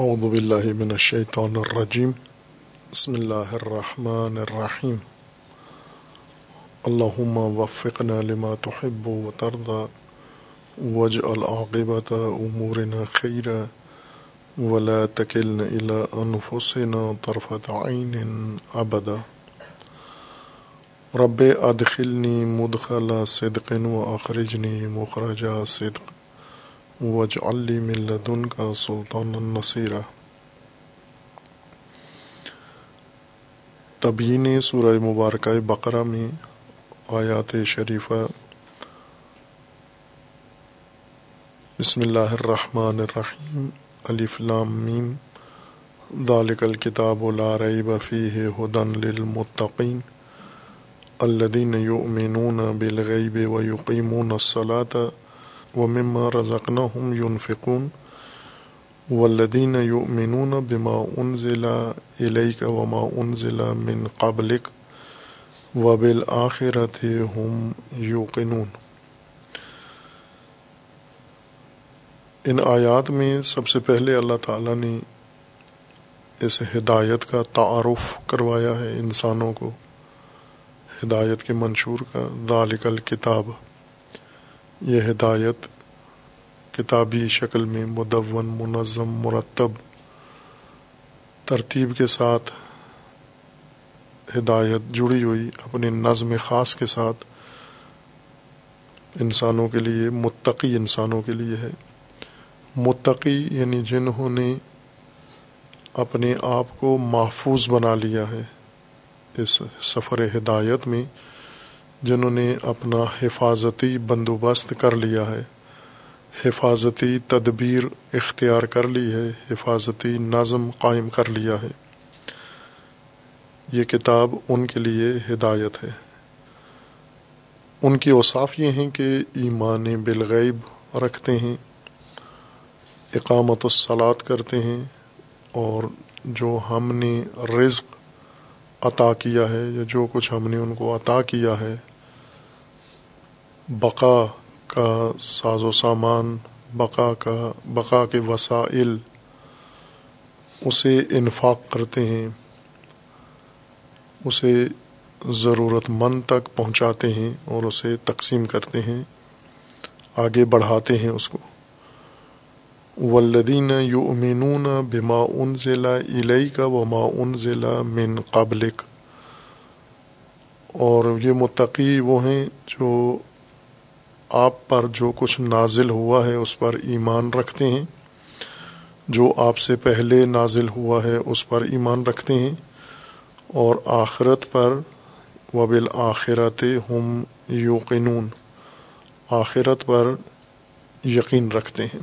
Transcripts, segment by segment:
اعوذ باللہ من الشیطان الرجیم بسم اللہ الرحمن الرحیم اللہم وفقنا لما تحب و ترضى واجعل عاقبت امورنا خیرا ولا تکلنا الى انفسنا طرفت عین ابدا رب ادخلنی مدخل صدق و اخرجنی مخرج صدق. وج علی ملدن کا سلطان النصیرہ تبین سورہ مبارکہ بقرہ میں آیات شریفہ بسم اللہ الرحمن الرحیم، الف لام میم، ذالک الکتاب لا ریب فیہ ہدن للمتقین، الذین یؤمنون بالغیب ویقیمون الصلاة ومما رزقناهم ينفقون والذين يؤمنون بما أنزل إليك وما أنزل من قبلك وبالآخرة هم يوقنون۔ ان آیات میں سب سے پہلے اللہ تعالیٰ نے اس ہدایت کا تعارف کروایا ہے انسانوں کو، ہدایت کے منشور کا، ذالک الکتاب۔ یہ ہدایت کتابی شکل میں مدون، منظم، مرتب، ترتیب کے ساتھ ہدایت جڑی ہوئی، اپنی نظم خاص کے ساتھ انسانوں کے لیے، متقی انسانوں کے لیے ہے۔ متقی یعنی جنہوں نے اپنے آپ کو محفوظ بنا لیا ہے۔ اس سفر ہدایت میں جنہوں نے اپنا حفاظتی بندوبست کر لیا ہے۔ حفاظتی تدبیر اختیار کر لی ہے، حفاظتی نظم قائم کر لیا ہے۔ یہ کتاب ان کے لیے ہدایت ہے۔ ان کی اوصاف یہ ہیں کہ ایمان بالغیب رکھتے ہیں، اقامت الصلاط کرتے ہیں، اور جو ہم نے رزق عطا کیا ہے یا جو کچھ ہم نے ان کو عطا کیا ہے بقا کا ساز و سامان، بقا کا، بقا کے وسائل، اسے انفاق کرتے ہیں، اسے ضرورت مند تک پہنچاتے ہیں اور اسے تقسیم کرتے ہیں، آگے بڑھاتے ہیں اس کو۔ ولدین یو امینون بما ان ضلع علئی کا وما ان ضلع من قابلک اور یہ متقی وہ ہیں جو آپ پر جو کچھ نازل ہوا ہے اس پر ایمان رکھتے ہیں۔ جو آپ سے پہلے نازل ہوا ہے اس پر ایمان رکھتے ہیں۔ اور آخرت پر وبل آخرت ہم یوقنون۔ آخرت پر یقین رکھتے ہیں۔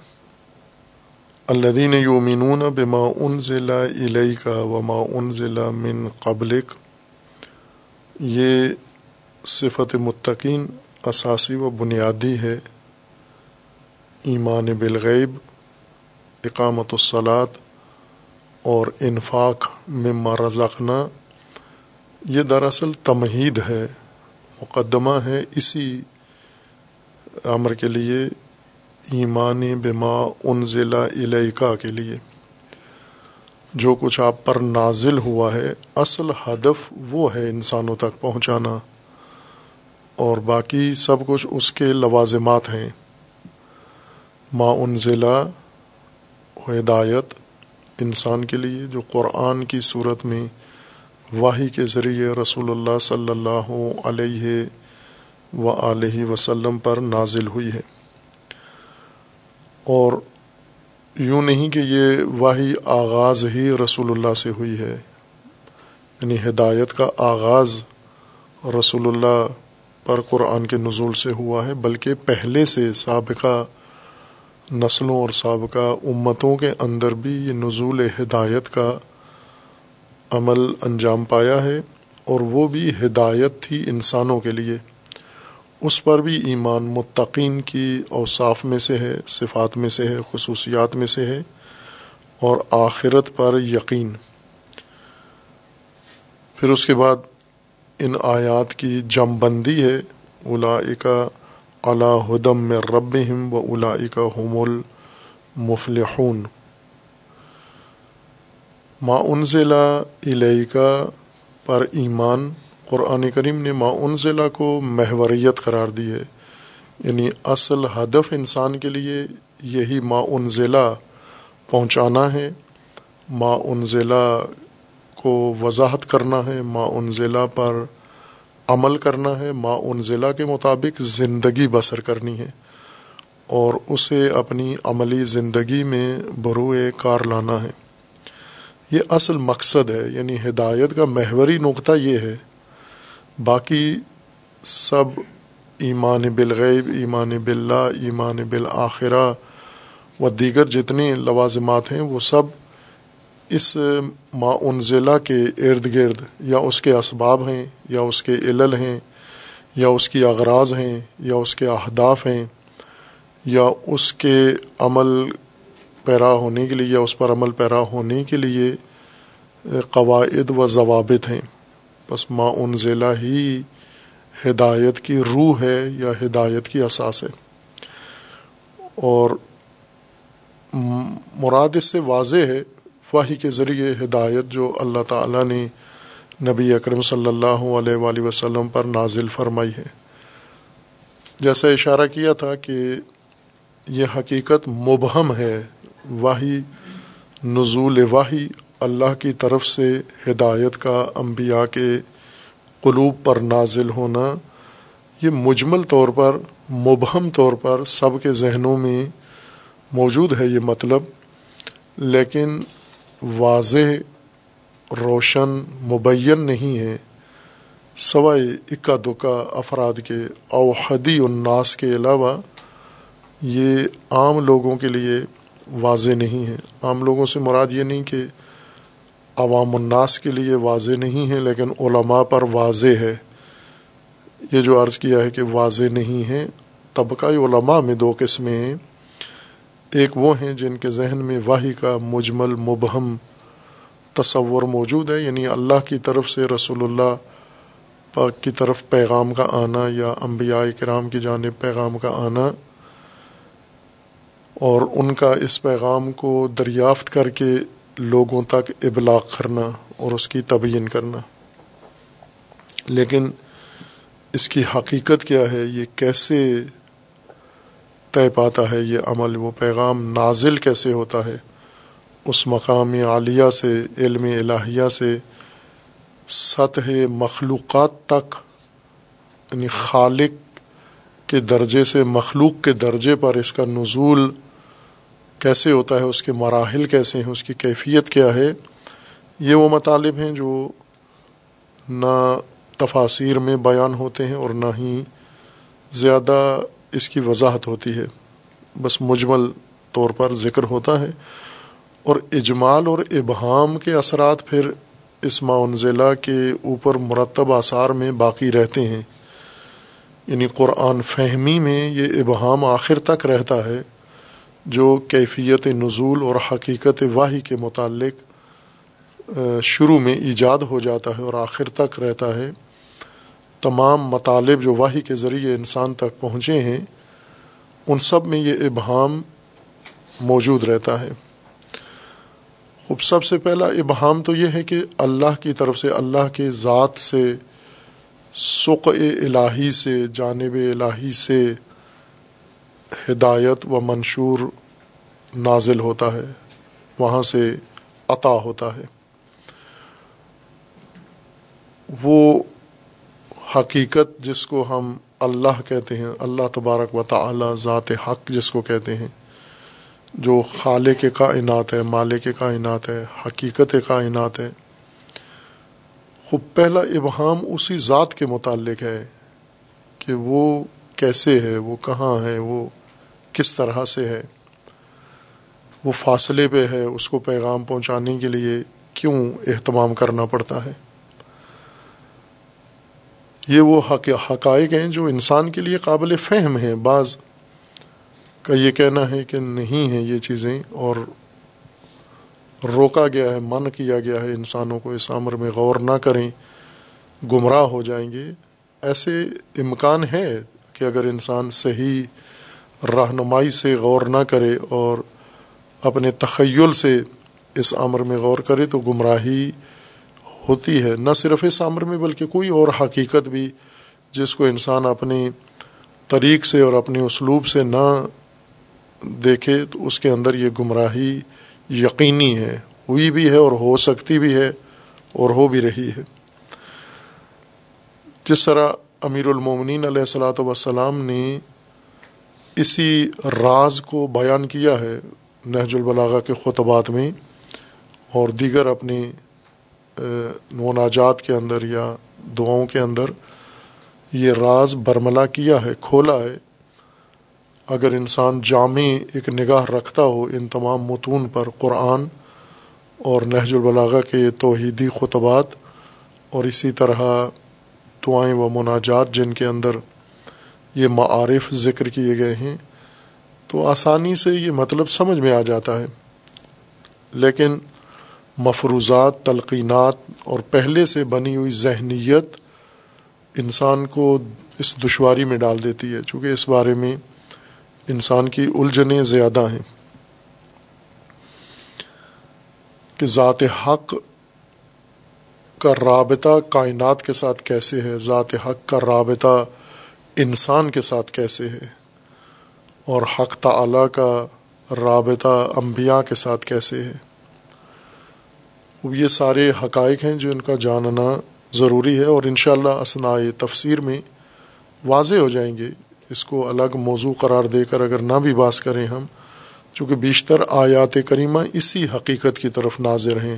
الدین یومنون بما ان ضلع علیہ کا وما ان ضلع من قبلک۔ یہ صفت متقین اساسی و بنیادی ہے ایمان بالغیب، اقامت الصلاط اور انفاق میں رزقنا۔ یہ دراصل تمہید ہے، مقدمہ ہے اسی امر کے لیے، ایمان بما ان ضلع علیقہ کے لیے۔ جو کچھ آپ پر نازل ہوا ہے، اصل ہدف وہ ہے انسانوں تک پہنچانا۔ اور باقی سب کچھ اس کے لوازمات ہیں۔ ما ان ضلع ہدایت انسان کے لیے، جو قرآن کی صورت میں واحی کے ذریعے رسول اللہ صلی اللہ علیہ و علیہ وسلم پر نازل ہوئی ہے۔ اور یوں نہیں کہ یہ واحی آغاز ہی رسول اللہ سے ہوئی ہے یعنی ہدایت کا آغاز رسول اللہ پر قرآن کے نزول سے ہوا ہے، بلکہ پہلے سے سابقہ نسلوں اور سابقہ امتوں کے اندر بھی یہ نزول ہدایت کا عمل انجام پایا ہے اور وہ بھی ہدایت تھی انسانوں کے لیے۔ اس پر بھی ایمان متقین کی اوصاف میں سے ہے، صفات میں سے ہے، خصوصیات میں سے ہے اور آخرت پر یقین۔ پھر اس کے بعد ان آیات کی جم بندی ہے اولائکا علا ہدم میں رب و اولائکا حم المفلحون۔ ما انزلہ علیہ پر ایمان، قرآن کریم نے ما انزلہ کو محوریت قرار دی ہے۔ یعنی اصل ہدف انسان کے لیے یہی ما انزلہ پہنچانا ہے۔ ما انزلہ کو وضاحت کرنا ہے، ما انزلہ پر عمل کرنا ہے، ما انزلہ کے مطابق زندگی بسر کرنی ہے اور اسے اپنی عملی زندگی میں بروئے کار لانا ہے۔ یہ اصل مقصد ہے یعنی ہدایت کا محوری نقطہ یہ ہے۔ باقی سب ایمان بالغیب، ایمان باللہ، ایمان بالآخرہ و دیگر جتنے لوازمات ہیں، وہ سب اس ما انزلہ کے ارد گرد یا اس کے اسباب ہیں، یا اس کے علل ہیں، یا اس کی اغراض ہیں، یا اس کے اہداف ہیں، یا اس کے عمل پیرا ہونے کے لیے، یا اس پر عمل پیرا ہونے کے لیے قواعد و ضوابط ہیں۔ بس ما انزلہ ہی ہدایت کی روح ہے یا ہدایت کی اساس ہے۔ اور مراد اس سے واضح ہے واہی کے ذریعے ہدایت جو اللہ تعالیٰ نے نبی اکرم صلی اللہ علیہ وآلہ وسلم پر نازل فرمائی ہے۔ جیسا اشارہ کیا تھا کہ یہ حقیقت مبہم ہے واہی نزول واہی اللہ کی طرف سے ہدایت کا انبیاء کے قلوب پر نازل ہونا، یہ مجمل طور پر، مبہم طور پر سب کے ذہنوں میں موجود ہے یہ مطلب۔ لیکن واضح، روشن، مبین نہیں ہے، سوائے اکا دکا افراد کے اوحدی الناس کے علاوہ یہ عام لوگوں کے لیے واضح نہیں ہے۔ عام لوگوں سے مراد یہ نہیں کہ عوام الناس کے لیے واضح نہیں ہے، لیکن علماء پر واضح ہے۔ یہ جو عرض کیا ہے کہ واضح نہیں ہے، طبقہ علماء میں دو قسمیں ہیں۔ ایک وہ ہیں جن کے ذہن میں واہی کا مجمل مبہم تصور موجود ہے یعنی اللہ کی طرف سے رسول اللہ پاک کی طرف پیغام کا آنا یا انبیاء کرام کی جانب پیغام کا آنا اور ان کا اس پیغام کو دریافت کر کے لوگوں تک ابلاغ کرنا اور اس کی تبین کرنا۔ لیکن اس کی حقیقت کیا ہے؟ یہ کیسے طے پاتا ہے یہ عمل، وہ پیغام نازل کیسے ہوتا ہے؟ اس مقام عالیہ سے، علم الہیہ سے، سطح مخلوقات تک یعنی خالق کے درجے سے مخلوق کے درجے پر اس کا نزول کیسے ہوتا ہے؟ اس کے مراحل کیسے ہیں؟ اس کی کیفیت کیا ہے؟ یہ وہ مطالب ہیں جو نہ تفاصیر میں بیان ہوتے ہیں اور نہ ہی زیادہ اس کی وضاحت ہوتی ہے۔ بس مجمل طور پر ذکر ہوتا ہے۔ اور اجمال اور ابہام کے اثرات پھر اس معنزلہ کے اوپر مرتب آثار میں باقی رہتے ہیں۔ یعنی قرآن فہمی میں یہ ابہام آخر تک رہتا ہے، جو کیفیت نزول اور حقیقت واحی کے متعلق شروع میں ایجاد ہو جاتا ہے اور آخر تک رہتا ہے۔ تمام مطالب جو واحی کے ذریعے انسان تک پہنچے ہیں، ان سب میں یہ ابہام موجود رہتا ہے۔ خوب سب سے پہلا ابہام تو یہ ہے کہ اللہ کی طرف سے، اللہ کے ذات سے سق الہی سے، جانب الہی سے ہدایت و منشور نازل ہوتا ہے، وہاں سے عطا ہوتا ہے۔ وہ حقیقت جس کو ہم اللہ کہتے ہیں، اللہ تبارک و تعالی ذات حق جس کو کہتے ہیں، جو خالے کے کائنات ہے مالے کے کائنات ہے، حقیقت کائنات ہے۔ خوب پہلا ابہام اسی ذات کے متعلق ہے کہ وہ کیسے ہے، وہ کہاں ہے، وہ کس طرح سے ہے۔ وہ فاصلے پہ ہے، اس کو پیغام پہنچانے کے لیے کیوں اہتمام کرنا پڑتا ہے۔ یہ وہ حقائق ہیں جو انسان کے لیے قابل فہم ہیں۔ بعض کا یہ کہنا ہے کہ نہیں ہیں یہ چیزیں اور روکا گیا ہے من کیا گیا ہے انسانوں کو، اس عمر میں غور نہ کریں، گمراہ ہو جائیں گے۔ ایسے امکان ہے کہ اگر انسان صحیح رہنمائی سے غور نہ کرے اور اپنے تخیل سے اس عمر میں غور کرے تو گمراہی ہوتی ہے، نہ صرف اس عمر میں بلکہ کوئی اور حقیقت بھی جس کو انسان اپنی طریق سے اور اپنے اسلوب سے نہ دیکھے، تو اس کے اندر یہ گمراہی یقینی ہے۔ ہوئی بھی ہے اور ہو سکتی بھی ہے اور ہو بھی رہی ہے۔ جس طرح امیر المومنین علیہ السلاۃ وسلام نے اسی راز کو بیان کیا ہے نہج البلاغا کے خطبات میں اور دیگر اپنی مناجات کے اندر یا دعاؤں کے اندر یہ راز برملا کیا ہے، کھولا ہے۔ اگر انسان جامع ایک نگاہ رکھتا ہو ان تمام متون پر قرآن اور نہج البلاغا کے توحیدی خطبات اور اسی طرح دعائیں و مناجات جن کے اندر یہ معارف ذکر کیے گئے ہیں، تو آسانی سے یہ مطلب سمجھ میں آ جاتا ہے۔ لیکن مفروضات، تلقینات اور پہلے سے بنی ہوئی ذہنیت انسان کو اس دشواری میں ڈال دیتی ہے، چونکہ اس بارے میں انسان کی الجھنیں زیادہ ہیں۔ کہ ذات حق کا رابطہ کائنات کے ساتھ کیسے ہے، ذات حق کا رابطہ انسان کے ساتھ کیسے ہے، اور حق تعلیٰ کا رابطہ انبیاء کے ساتھ کیسے ہے۔ یہ سارے حقائق ہیں جو ان کا جاننا ضروری ہے اور انشاءاللہ شاء تفسیر میں واضح ہو جائیں گے۔ اس کو الگ موضوع قرار دے کر اگر نہ بھی باس کریں ہم، چونکہ بیشتر آیات کریمہ اسی حقیقت کی طرف ناظر ہیں۔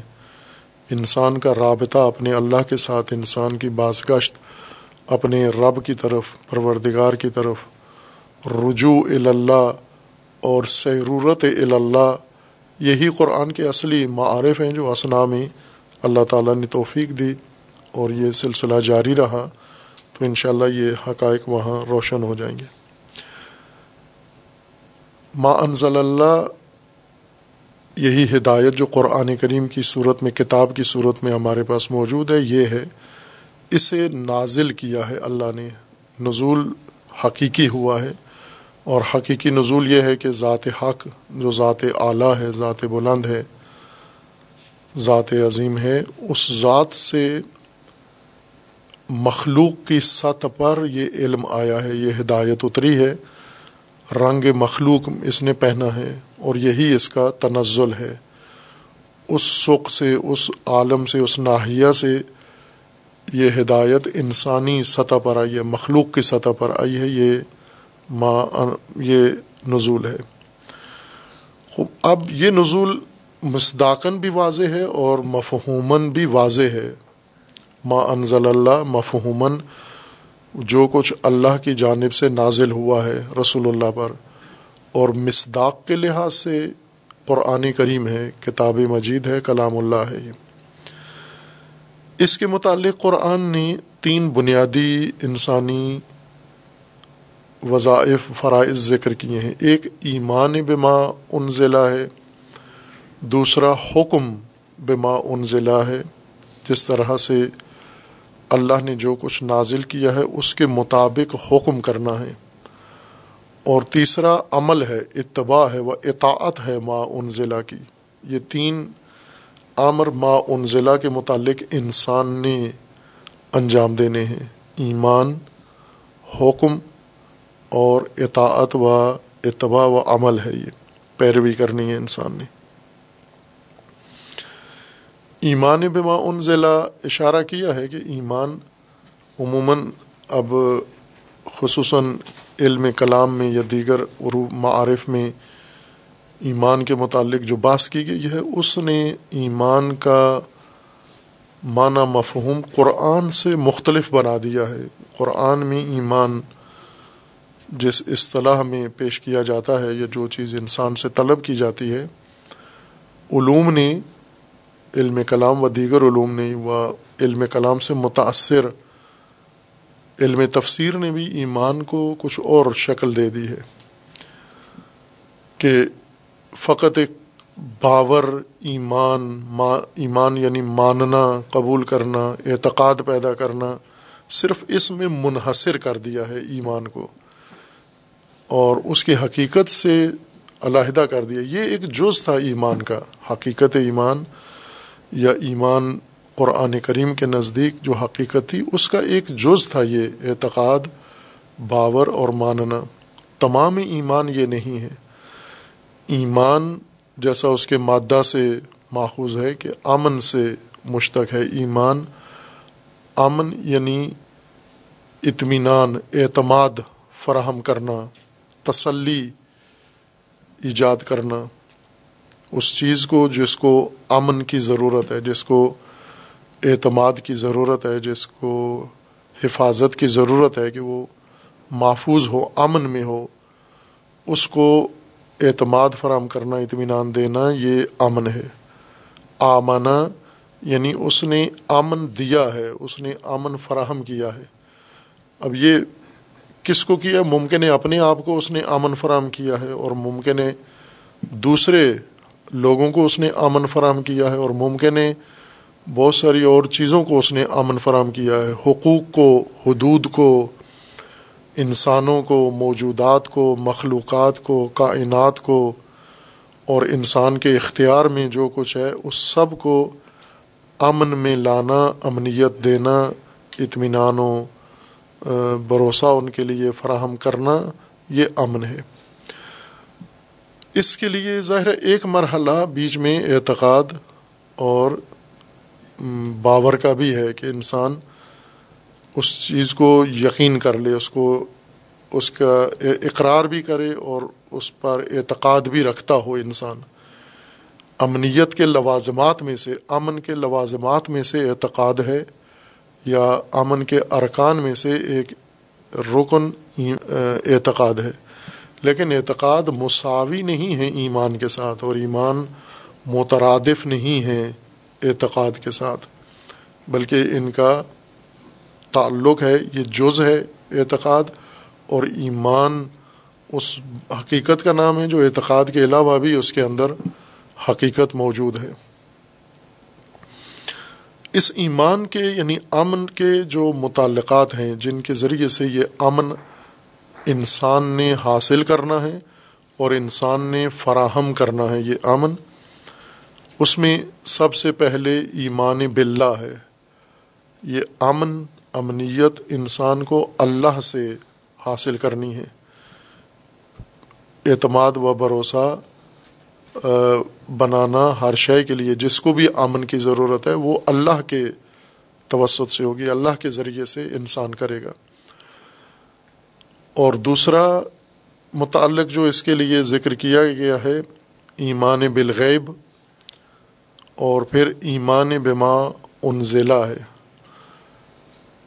انسان کا رابطہ اپنے اللہ کے ساتھ، انسان کی باز گشت اپنے رب کی طرف، پروردگار کی طرف۔ رجوع اللہ اور سیرورت اللہ یہی قرآن کے اصلی معارف ہیں جو اسنا میں اللہ تعالیٰ نے توفیق دی اور یہ سلسلہ جاری رہا، تو انشاءاللہ یہ حقائق وہاں روشن ہو جائیں گے۔ ما انزل اللہ، یہی ہدایت جو قرآن کریم کی صورت میں، کتاب کی صورت میں ہمارے پاس موجود ہے، یہ ہے، اسے نازل کیا ہے، اللہ نے، نزول حقیقی ہوا ہے۔ اور حقیقی نزول یہ ہے کہ ذات حق جو ذات اعلیٰ ہے، ذات بلند ہے، ذات عظیم ہے، اس ذات سے مخلوق کی سطح پر یہ علم آیا ہے، یہ ہدایت اتری ہے۔ رنگ مخلوق اس نے پہنا ہے اور یہی اس کا تنزل ہے۔ اس سکھ سے، اس عالم سے، اس ناحیہ سے یہ ہدایت انسانی سطح پر آئی ہے، مخلوق کی سطح پر آئی ہے، یہ ما یہ نزول ہے۔ خوب، اب یہ نزول مصداقن بھی واضح ہے اور مفہوماً بھی واضح ہے۔ ما انزل اللہ مفہوماً، جو کچھ اللہ کی جانب سے نازل ہوا ہے رسول اللہ پر۔ اور مصداق کے لحاظ سے قرآن کریم ہے، کتاب مجید ہے، کلام اللہ ہے۔ اس کے متعلق قرآن نے تین بنیادی انسانی وظائف فرائض ذکر کیے ہیں۔ ایک ایمان بما انزلہ ہے، دوسرا حکم بما انزلہ ہے۔ جس طرح سے اللہ نے جو کچھ نازل کیا ہے، اس کے مطابق حکم کرنا ہے۔ اور تیسرا عمل ہے، اتباع ہے، وہ اطاعت ہے ما انزلہ کی۔ یہ تین عامر ما انزلہ کے متعلق انسان نے انجام دینے ہیں۔ ایمان، حکم اور اطاعت و اتباع و عمل ہے یہ۔ پیروی کرنی ہے انسان نے۔ ایمان بما ان ضلع اشارہ کیا ہے کہ ایمان عموماً اب خصوصاً علم کلام میں یا دیگر عروب معارف میں ایمان کے متعلق جو باس کی گئی ہے، اس نے ایمان کا معنی مفہوم قرآن سے مختلف بنا دیا ہے۔ قرآن میں ایمان جس اصطلاح میں پیش کیا جاتا ہے یا جو چیز انسان سے طلب کی جاتی ہے، علوم نے، علم کلام و دیگر علوم نے و علم کلام سے متاثر علم تفسیر نے بھی ایمان کو کچھ اور شکل دے دی ہے کہ فقط ایک باور، ایمان، ما، ایمان یعنی ماننا، قبول کرنا، اعتقاد پیدا کرنا صرف اس میں منحصر کر دیا ہے ایمان کو۔ اور اس کی حقیقت سے علیحدہ کر دیا۔ یہ ایک جز تھا ایمان کا، حقیقت ایمان یا ایمان قرآن کریم کے نزدیک جو حقیقت تھی، اس کا ایک جز تھا یہ اعتقاد، باور اور ماننا۔ تمام ایمان یہ نہیں ہے۔ ایمان جیسا اس کے مادہ سے ماخوذ ہے کہ امن سے مشتق ہے۔ ایمان امن یعنی اطمینان، اعتماد، فراہم کرنا۔ تسلی ایجاد کرنا، اس چیز کو جس کو امن کی ضرورت ہے، جس کو اعتماد کی ضرورت ہے، جس کو حفاظت کی ضرورت ہے کہ وہ محفوظ ہو، امن میں ہو، اس کو اعتماد فراہم کرنا، اطمینان دینا، یہ امن ہے۔ آمنا یعنی اس نے امن دیا ہے، اس نے امن فراہم کیا ہے۔ اب یہ کس کو کیا ممکن ہے اپنے آپ کو اس نے امن فراہم کیا ہے اور ممکن ہے دوسرے لوگوں کو اس نے امن فراہم کیا ہے اور ممکن ہے بہت ساری اور چیزوں کو اس نے امن فراہم کیا ہے۔ حقوق کو، حدود کو، انسانوں کو، موجودات کو، مخلوقات کو، کائنات کو اور انسان کے اختیار میں جو کچھ ہے، اس سب کو امن میں لانا، امنیت دینا اطمینان و بھروسہ ان کے لیے فراہم کرنا یہ امن ہے۔ اس کے لیے ظاہر ایک مرحلہ بیچ میں اعتقاد اور باور کا بھی ہے کہ انسان اس چیز کو یقین کر لے، اس کو، اس کا اقرار بھی کرے اور اس پر اعتقاد بھی رکھتا ہو انسان۔ امنیت کے لوازمات میں سے، امن کے لوازمات میں سے اعتقاد ہے۔ یا امن کے ارکان میں سے ایک رکن اعتقاد ہے۔ لیکن اعتقاد مساوی نہیں ہے ایمان کے ساتھ اور ایمان مترادف نہیں ہے اعتقاد کے ساتھ۔ بلکہ ان کا تعلق ہے، یہ جز ہے اعتقاد اور ایمان اس حقیقت کا نام ہے جو اعتقاد کے علاوہ بھی اس کے اندر حقیقت موجود ہے۔ اس ایمان کے یعنی امن کے جو متعلقات ہیں، جن کے ذریعے سے یہ امن انسان نے حاصل کرنا ہے اور انسان نے فراہم کرنا ہے یہ امن، اس میں سب سے پہلے ایمان باللہ ہے۔ یہ امن، امنیت انسان کو اللہ سے حاصل کرنی ہے۔ اعتماد و بھروسہ بنانا ہر شے کے لیے جس کو بھی امن کی ضرورت ہے، وہ اللہ کے توسط سے ہوگی، اللہ کے ذریعے سے انسان کرے گا۔ اور دوسرا متعلق جو اس کے لیے ذکر کیا گیا ہے، ایمان بالغیب، اور پھر ایمان بما انزلہ ہے۔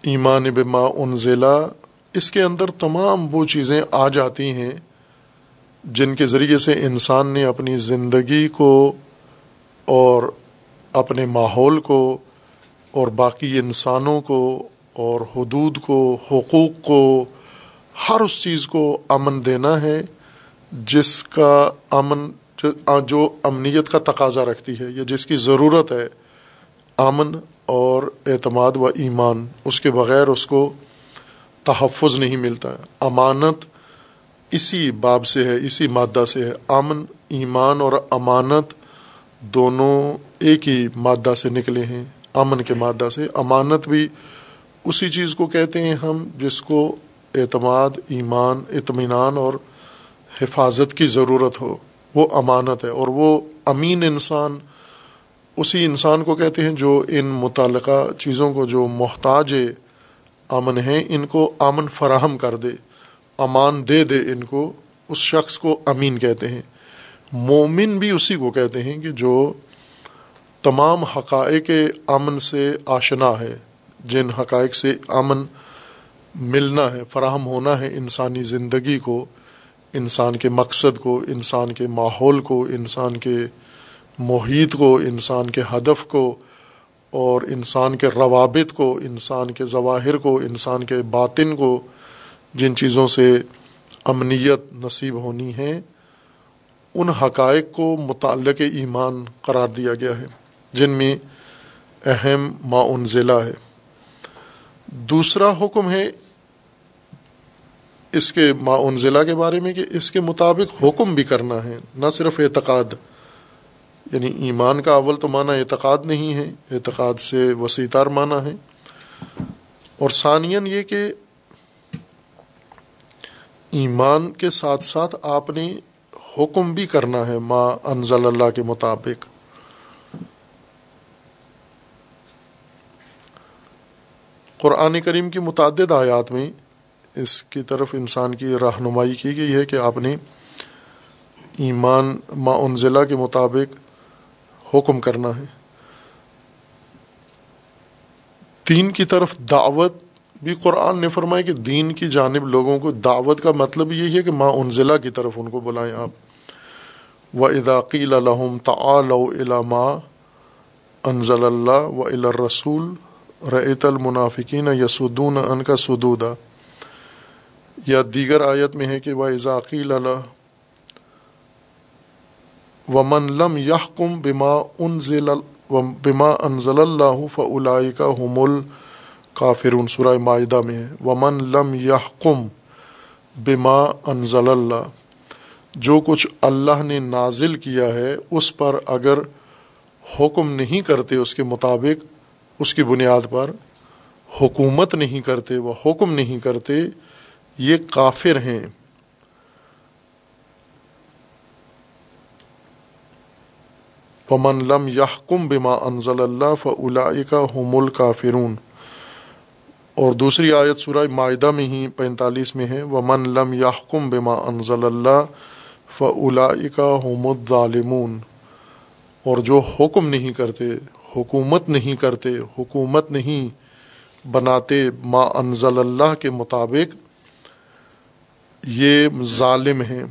ایمان بما انزلہ، اس کے اندر تمام وہ چیزیں آ جاتی ہیں جن کے ذریعے سے انسان نے اپنی زندگی کو اور اپنے ماحول کو اور باقی انسانوں کو اور حدود کو، حقوق کو، ہر اس چیز کو امن دینا ہے جس کا امن، جو امنیت کا تقاضا رکھتی ہے یا جس کی ضرورت ہے امن اور اعتماد و ایمان، اس کے بغیر اس کو تحفظ نہیں ملتا ہے امانت اسی باب سے ہے، اسی مادہ سے ہے۔ امن، ایمان اور امانت دونوں ایک ہی مادہ سے نکلے ہیں۔ امن کے مادہ سے۔ امانت بھی اسی چیز کو کہتے ہیں ہم جس کو اعتماد، ایمان، اطمینان اور حفاظت کی ضرورت ہو۔ وہ امانت ہے اور وہ امین انسان اسی انسان کو کہتے ہیں جو ان متعلقہ چیزوں کو جو محتاج امن ہیں، ان کو امن فراہم کر دے۔ امان دے دے ان کو، اس شخص کو امین کہتے ہیں۔ مومن بھی اسی کو کہتے ہیں کہ جو تمام حقائق امن سے آشنا ہے، جن حقائق سے امن ملنا ہے، فراہم ہونا ہے انسانی زندگی کو، انسان کے مقصد کو، انسان کے ماحول کو، انسان کے محیط کو، انسان کے ہدف کو، اور انسان کے روابط کو، انسان کے ظواہر کو، انسان کے باطن کو جن چیزوں سے امنیت نصیب ہونی ہے، ان حقائق کو متعلق ایمان قرار دیا گیا ہے، جن میں اہم معاون ضلع ہے۔ دوسرا حکم ہے اس کے انزلہ کے بارے میں کہ اس کے مطابق حکم بھی کرنا ہے، نہ صرف اعتقاد۔ یعنی ایمان کا اول تو معنی اعتقاد نہیں ہے، اعتقاد سے وسیع تار معنی ہے۔ اور ثانین یہ کہ ایمان کے ساتھ ساتھ آپ نے حکم بھی کرنا ہے ما انزل اللہ کے مطابق۔ قرآن کریم کی متعدد آیات میں اس کی طرف انسان کی رہنمائی کی گئی ہے کہ آپ نے ایمان ما انزلہ کے مطابق حکم کرنا ہے۔ دین کی طرف دعوت بھی قرآن نے فرمایا کہ دین کی جانب لوگوں کو دعوت کا مطلب یہی ہے کہ ماں انزلہ کی طرف ان کو بلائیں آپ۔ و اداقی الحم تعلما انزل اللہ و رسول رعت المنافقین یسدون ان کا سدودا۔ یا دیگر آیت میں ہے کہ وہ اضاقی اللہ ومن لم یحکم بما انزل بما انزل اللہ فلائی کا حمل کافرون سورہ معاہدہ میں ہے۔ ومن لم یحکم بما انزل اللہ جو کچھ اللہ نے نازل کیا ہے، اس پر اگر حکم نہیں کرتے اس کے مطابق، اس کی بنیاد پر حکومت نہیں کرتے، وہ حکم نہیں کرتے، یہ کافر ہیں۔ ومن لم یحکم بما انزل اللہ فلا کا حمل کافرون اور دوسری آیت سورہ معاہدہ میں ہی پینتالیس میں ہے، ومن لم یحکم بما انزل اللہ فلا کا حمد ظالمون اور جو حکم نہیں کرتے، حکومت نہیں کرتے، حکومت نہیں بناتے ما انزل اللہ کے مطابق، یہ ظالم ہیں۔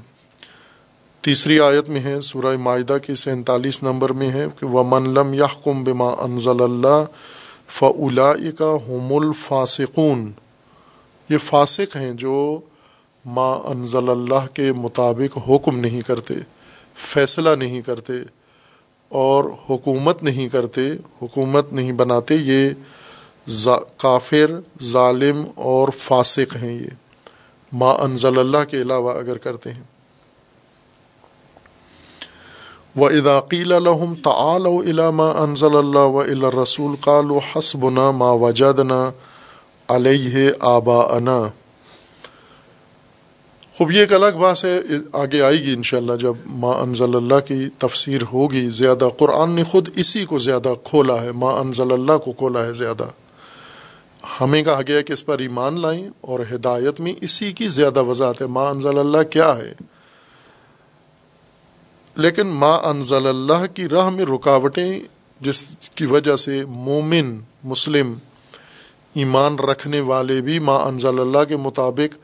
تیسری آیت میں ہے، سورہ معاہدہ کی سینتالیس نمبر میں ہے کہ وہ لم یحکم بما انزل اللہ فلا کا حم الفاسقون۔ یہ فاسق ہیں جو ما انزل اللہ کے مطابق حکم نہیں کرتے، فیصلہ نہیں کرتے اور حکومت نہیں کرتے، حکومت نہیں بناتے۔ یہ کافر، ظالم اور فاسق ہیں یہ۔ ما انزل اللہ کے علاوہ اگر کرتے ہیں۔ و اداقیل الحم تعال علامہ انضل اللہ و رسول قال و حسبنا ما وجدنا علیہ آبا انا خوب، یہ ایک الگ بات ہے، آگے آئے گی انشاءاللہ جب ما انزل اللہ کی تفسیر ہوگی زیادہ۔ قرآن نے خود اسی کو زیادہ کھولا ہے، ما انزل اللہ کو کھولا ہے زیادہ۔ ہمیں کہا گیا کہ اس پر ایمان لائیں اور ہدایت میں اسی کی زیادہ وضاحت ہے۔ ما انزل اللہ کیا ہے؟ لیکن ما انزل اللہ کی راہ میں رکاوٹیں جس کی وجہ سے مومن، مسلم، ایمان رکھنے والے بھی ما انزل اللہ کے مطابق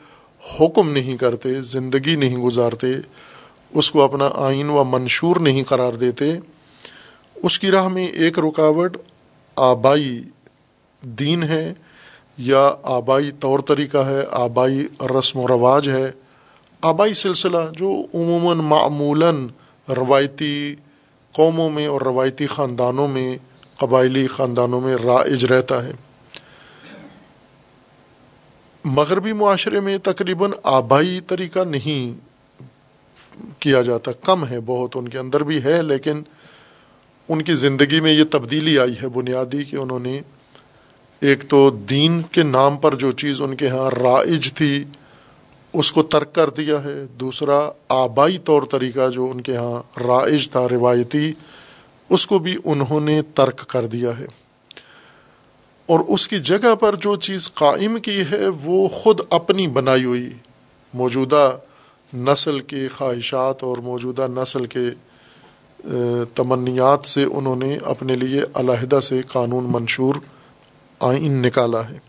حکم نہیں کرتے، زندگی نہیں گزارتے، اس کو اپنا آئین و منشور نہیں قرار دیتے۔ اس کی راہ میں ایک رکاوٹ آبائی دین ہے یا آبائی طور طریقہ ہے، آبائی رسم و رواج ہے۔ آبائی سلسلہ جو عموماً معمولاً روایتی قوموں میں اور روایتی خاندانوں میں، قبائلی خاندانوں میں رائج رہتا ہے۔ مغربی معاشرے میں تقریباً آبائی طریقہ نہیں کیا جاتا، کم ہے، بہت ان کے اندر بھی ہے، لیکن ان کی زندگی میں یہ تبدیلی آئی ہے بنیادی کہ انہوں نے ایک تو دین کے نام پر جو چیز ان کے ہاں رائج تھی اس کو ترک کر دیا ہے۔ دوسرا، آبائی طور طریقہ جو ان کے ہاں رائج تھا، روایتی، اس کو بھی انہوں نے ترک کر دیا ہے۔ اور اس کی جگہ پر جو چیز قائم کی ہے، وہ خود اپنی بنائی ہوئی، موجودہ نسل کے خواہشات اور موجودہ نسل کے تمنیات سے انہوں نے اپنے لیے علیحدہ سے قانون منشور آئین نکالا ہے۔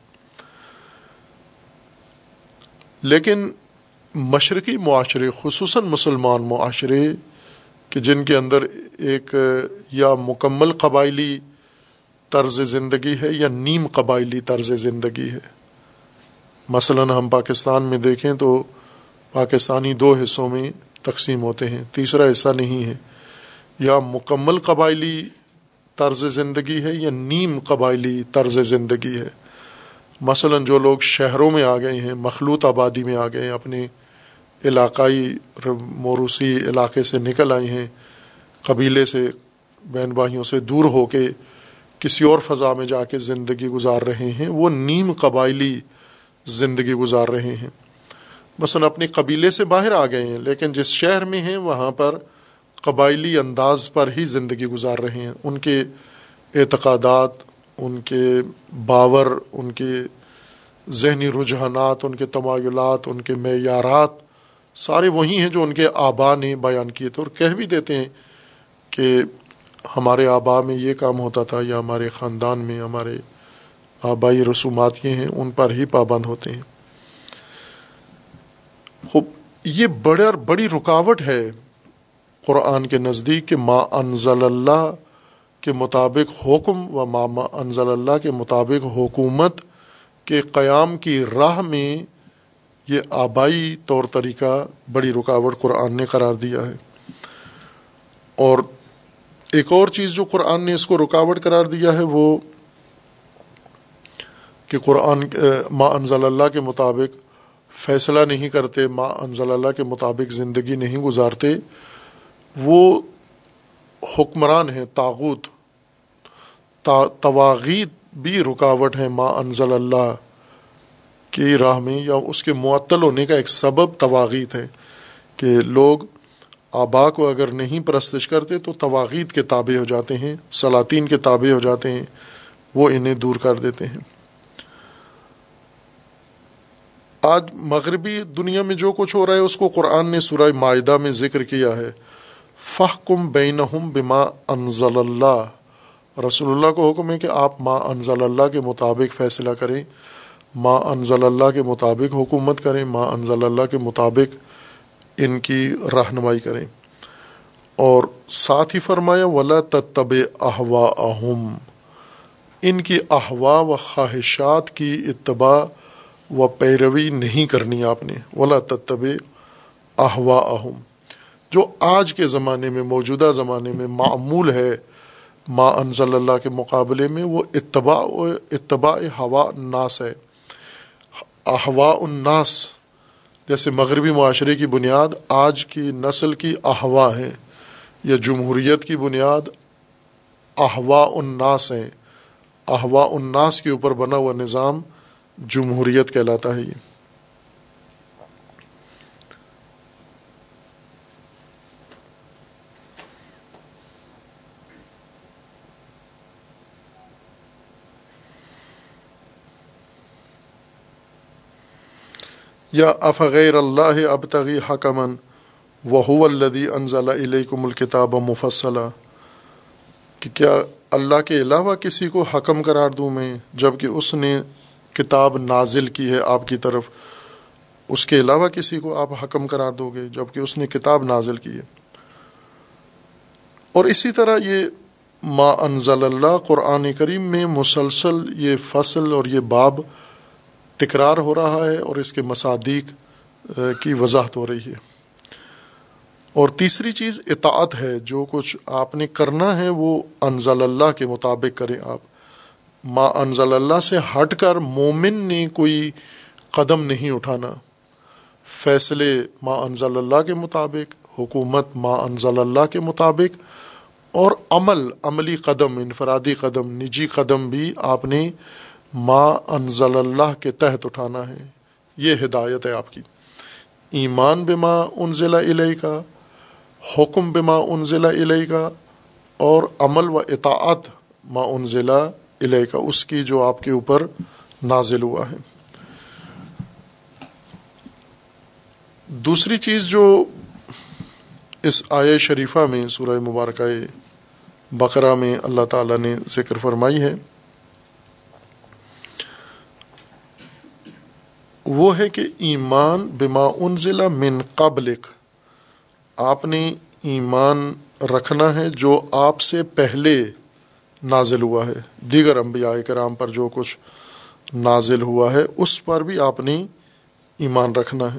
لیکن مشرقی معاشرے، خصوصاً مسلمان معاشرے، کہ جن کے اندر ایک یا مکمل قبائلی طرز زندگی ہے یا نیم قبائلی طرز زندگی ہے۔ مثلاً ہم پاکستان میں دیکھیں تو پاکستانی دو حصوں میں تقسیم ہوتے ہیں۔ تیسرا حصہ نہیں ہے۔ یا مکمل قبائلی طرز زندگی ہے یا نیم قبائلی طرز زندگی ہے۔ مثلا جو لوگ شہروں میں آ گئے ہیں، مخلوط آبادی میں آ گئے ہیں، اپنے علاقائی موروثی علاقے سے نکل آئے ہیں، قبیلے سے بہن بھائیوں سے دور ہو کے کسی اور فضا میں جا کے زندگی گزار رہے ہیں، وہ نیم قبائلی زندگی گزار رہے ہیں۔ مثلا اپنے قبیلے سے باہر آ گئے ہیں، لیکن جس شہر میں ہیں، وہاں پر قبائلی انداز پر ہی زندگی گزار رہے ہیں۔ ان کے اعتقادات ان کے باور، ان کے ذہنی رجحانات، ان کے تمایلات، ان کے معیارات، سارے وہی ہیں جو ان کے آبا نے بیان کیے تھے اور کہہ بھی دیتے ہیں کہ ہمارے آبا میں یہ کام ہوتا تھا یا ہمارے خاندان میں، ہمارے آبائی رسومات یہ ہیں، ان پر ہی پابند ہوتے ہیں۔ خوب، یہ بڑا بڑی رکاوٹ ہے قرآن کے نزدیک کہ ما انزل اللہ کے مطابق حکم و ما انزل اللہ کے مطابق حکومت کے قیام کی راہ میں یہ آبائی طور طریقہ بڑی رکاوٹ قرآن نے قرار دیا ہے۔ اور ایک اور چیز جو قرآن نے اس کو رکاوٹ قرار دیا ہے وہ کہ قرآن، ما انزل اللہ کے مطابق فیصلہ نہیں کرتے، ما انزل اللہ کے مطابق زندگی نہیں گزارتے، وہ حکمران ہیں تاغوت تواغیت بھی رکاوٹ ہے ما انزل اللہ کی راہ میں، یا اس کے معطل ہونے کا ایک سبب تواغیت ہے کہ لوگ آبا کو اگر نہیں پرستش کرتے تو تواغیت کے تابع ہو جاتے ہیں، سلاطین کے تابع ہو جاتے ہیں، وہ انہیں دور کر دیتے ہیں۔ آج مغربی دنیا میں جو کچھ ہو رہا ہے، اس کو قرآن نے سورہ معاہدہ میں ذکر کیا ہے۔ فہ کم بین بما انزل اللہ رسول اللہ کو حکم ہے کہ آپ ماں انزل اللہ کے مطابق فیصلہ کریں۔ ماں انزل اللہ کے مطابق حکومت کریں۔ ماں انزل اللہ کے مطابق ان کی رہنمائی کریں۔ اور ساتھ ہی فرمایا، ولا تب احوا اہم ان کی احوا و خواہشات کی اتباع و پیروی نہیں کرنی آپ نے۔ ولا تب احوا اہم جو آج کے زمانے میں، موجودہ زمانے میں معمول ہے، ما انزل اللہ کے مقابلے میں، وہ اتباع اتباع ہوا ناس ہے۔ احوا الناس، جیسے مغربی معاشرے کی بنیاد آج کی نسل کی احوا ہے یا جمہوریت کی بنیاد احوا الناس ہیں۔ احوا الناس کے اوپر بنا ہوا نظام جمہوریت کہلاتا ہے یہ۔ یا افغیر اللہ اب تغی حکمن وہو الدی انزل علیکم الکتاب مفصلہ کہ کیا اللہ کے علاوہ کسی کو حکم قرار دوں میں جبکہ اس نے کتاب نازل کی ہے آپ کی طرف، اس کے علاوہ کسی کو آپ حکم قرار دو گے جبکہ اس نے کتاب نازل کی ہے۔ اور اسی طرح یہ ما انزل اللہ قرآن کریم میں مسلسل یہ فصل اور یہ باب تکرار ہو رہا ہے اور اس کے مصادیق کی وضاحت ہو رہی ہے۔ اور تیسری چیز اطاعت ہے، جو کچھ آپ نے کرنا ہے وہ انزل اللہ کے مطابق کریں آپ۔ ما انزل اللہ سے ہٹ کر مومن نے کوئی قدم نہیں اٹھانا۔ فیصلے ما انزل اللہ کے مطابق، حکومت ما انزل اللہ کے مطابق، اور عمل، عملی قدم، انفرادی قدم، نجی قدم بھی آپ نے ما انزل اللہ کے تحت اٹھانا ہے۔ یہ ہدایت ہے آپ کی۔ ایمان بما انزل علیہ کا حکم بما انزل علیہ کا اور عمل و اطاعت ما انزلہ علیہ کا اس کی جو آپ کے اوپر نازل ہوا ہے۔ دوسری چیز جو اس آئے شریفہ میں، سورہ مبارکہ بقرہ میں اللہ تعالیٰ نے ذکر فرمائی ہے وہ ہے کہ ایمان بما انزلہ من قبلک۔ آپ نے ایمان رکھنا ہے جو آپ سے پہلے نازل ہوا ہے۔ دیگر انبیاء کرام پر جو کچھ نازل ہوا ہے، اس پر بھی آپ نے ایمان رکھنا ہے۔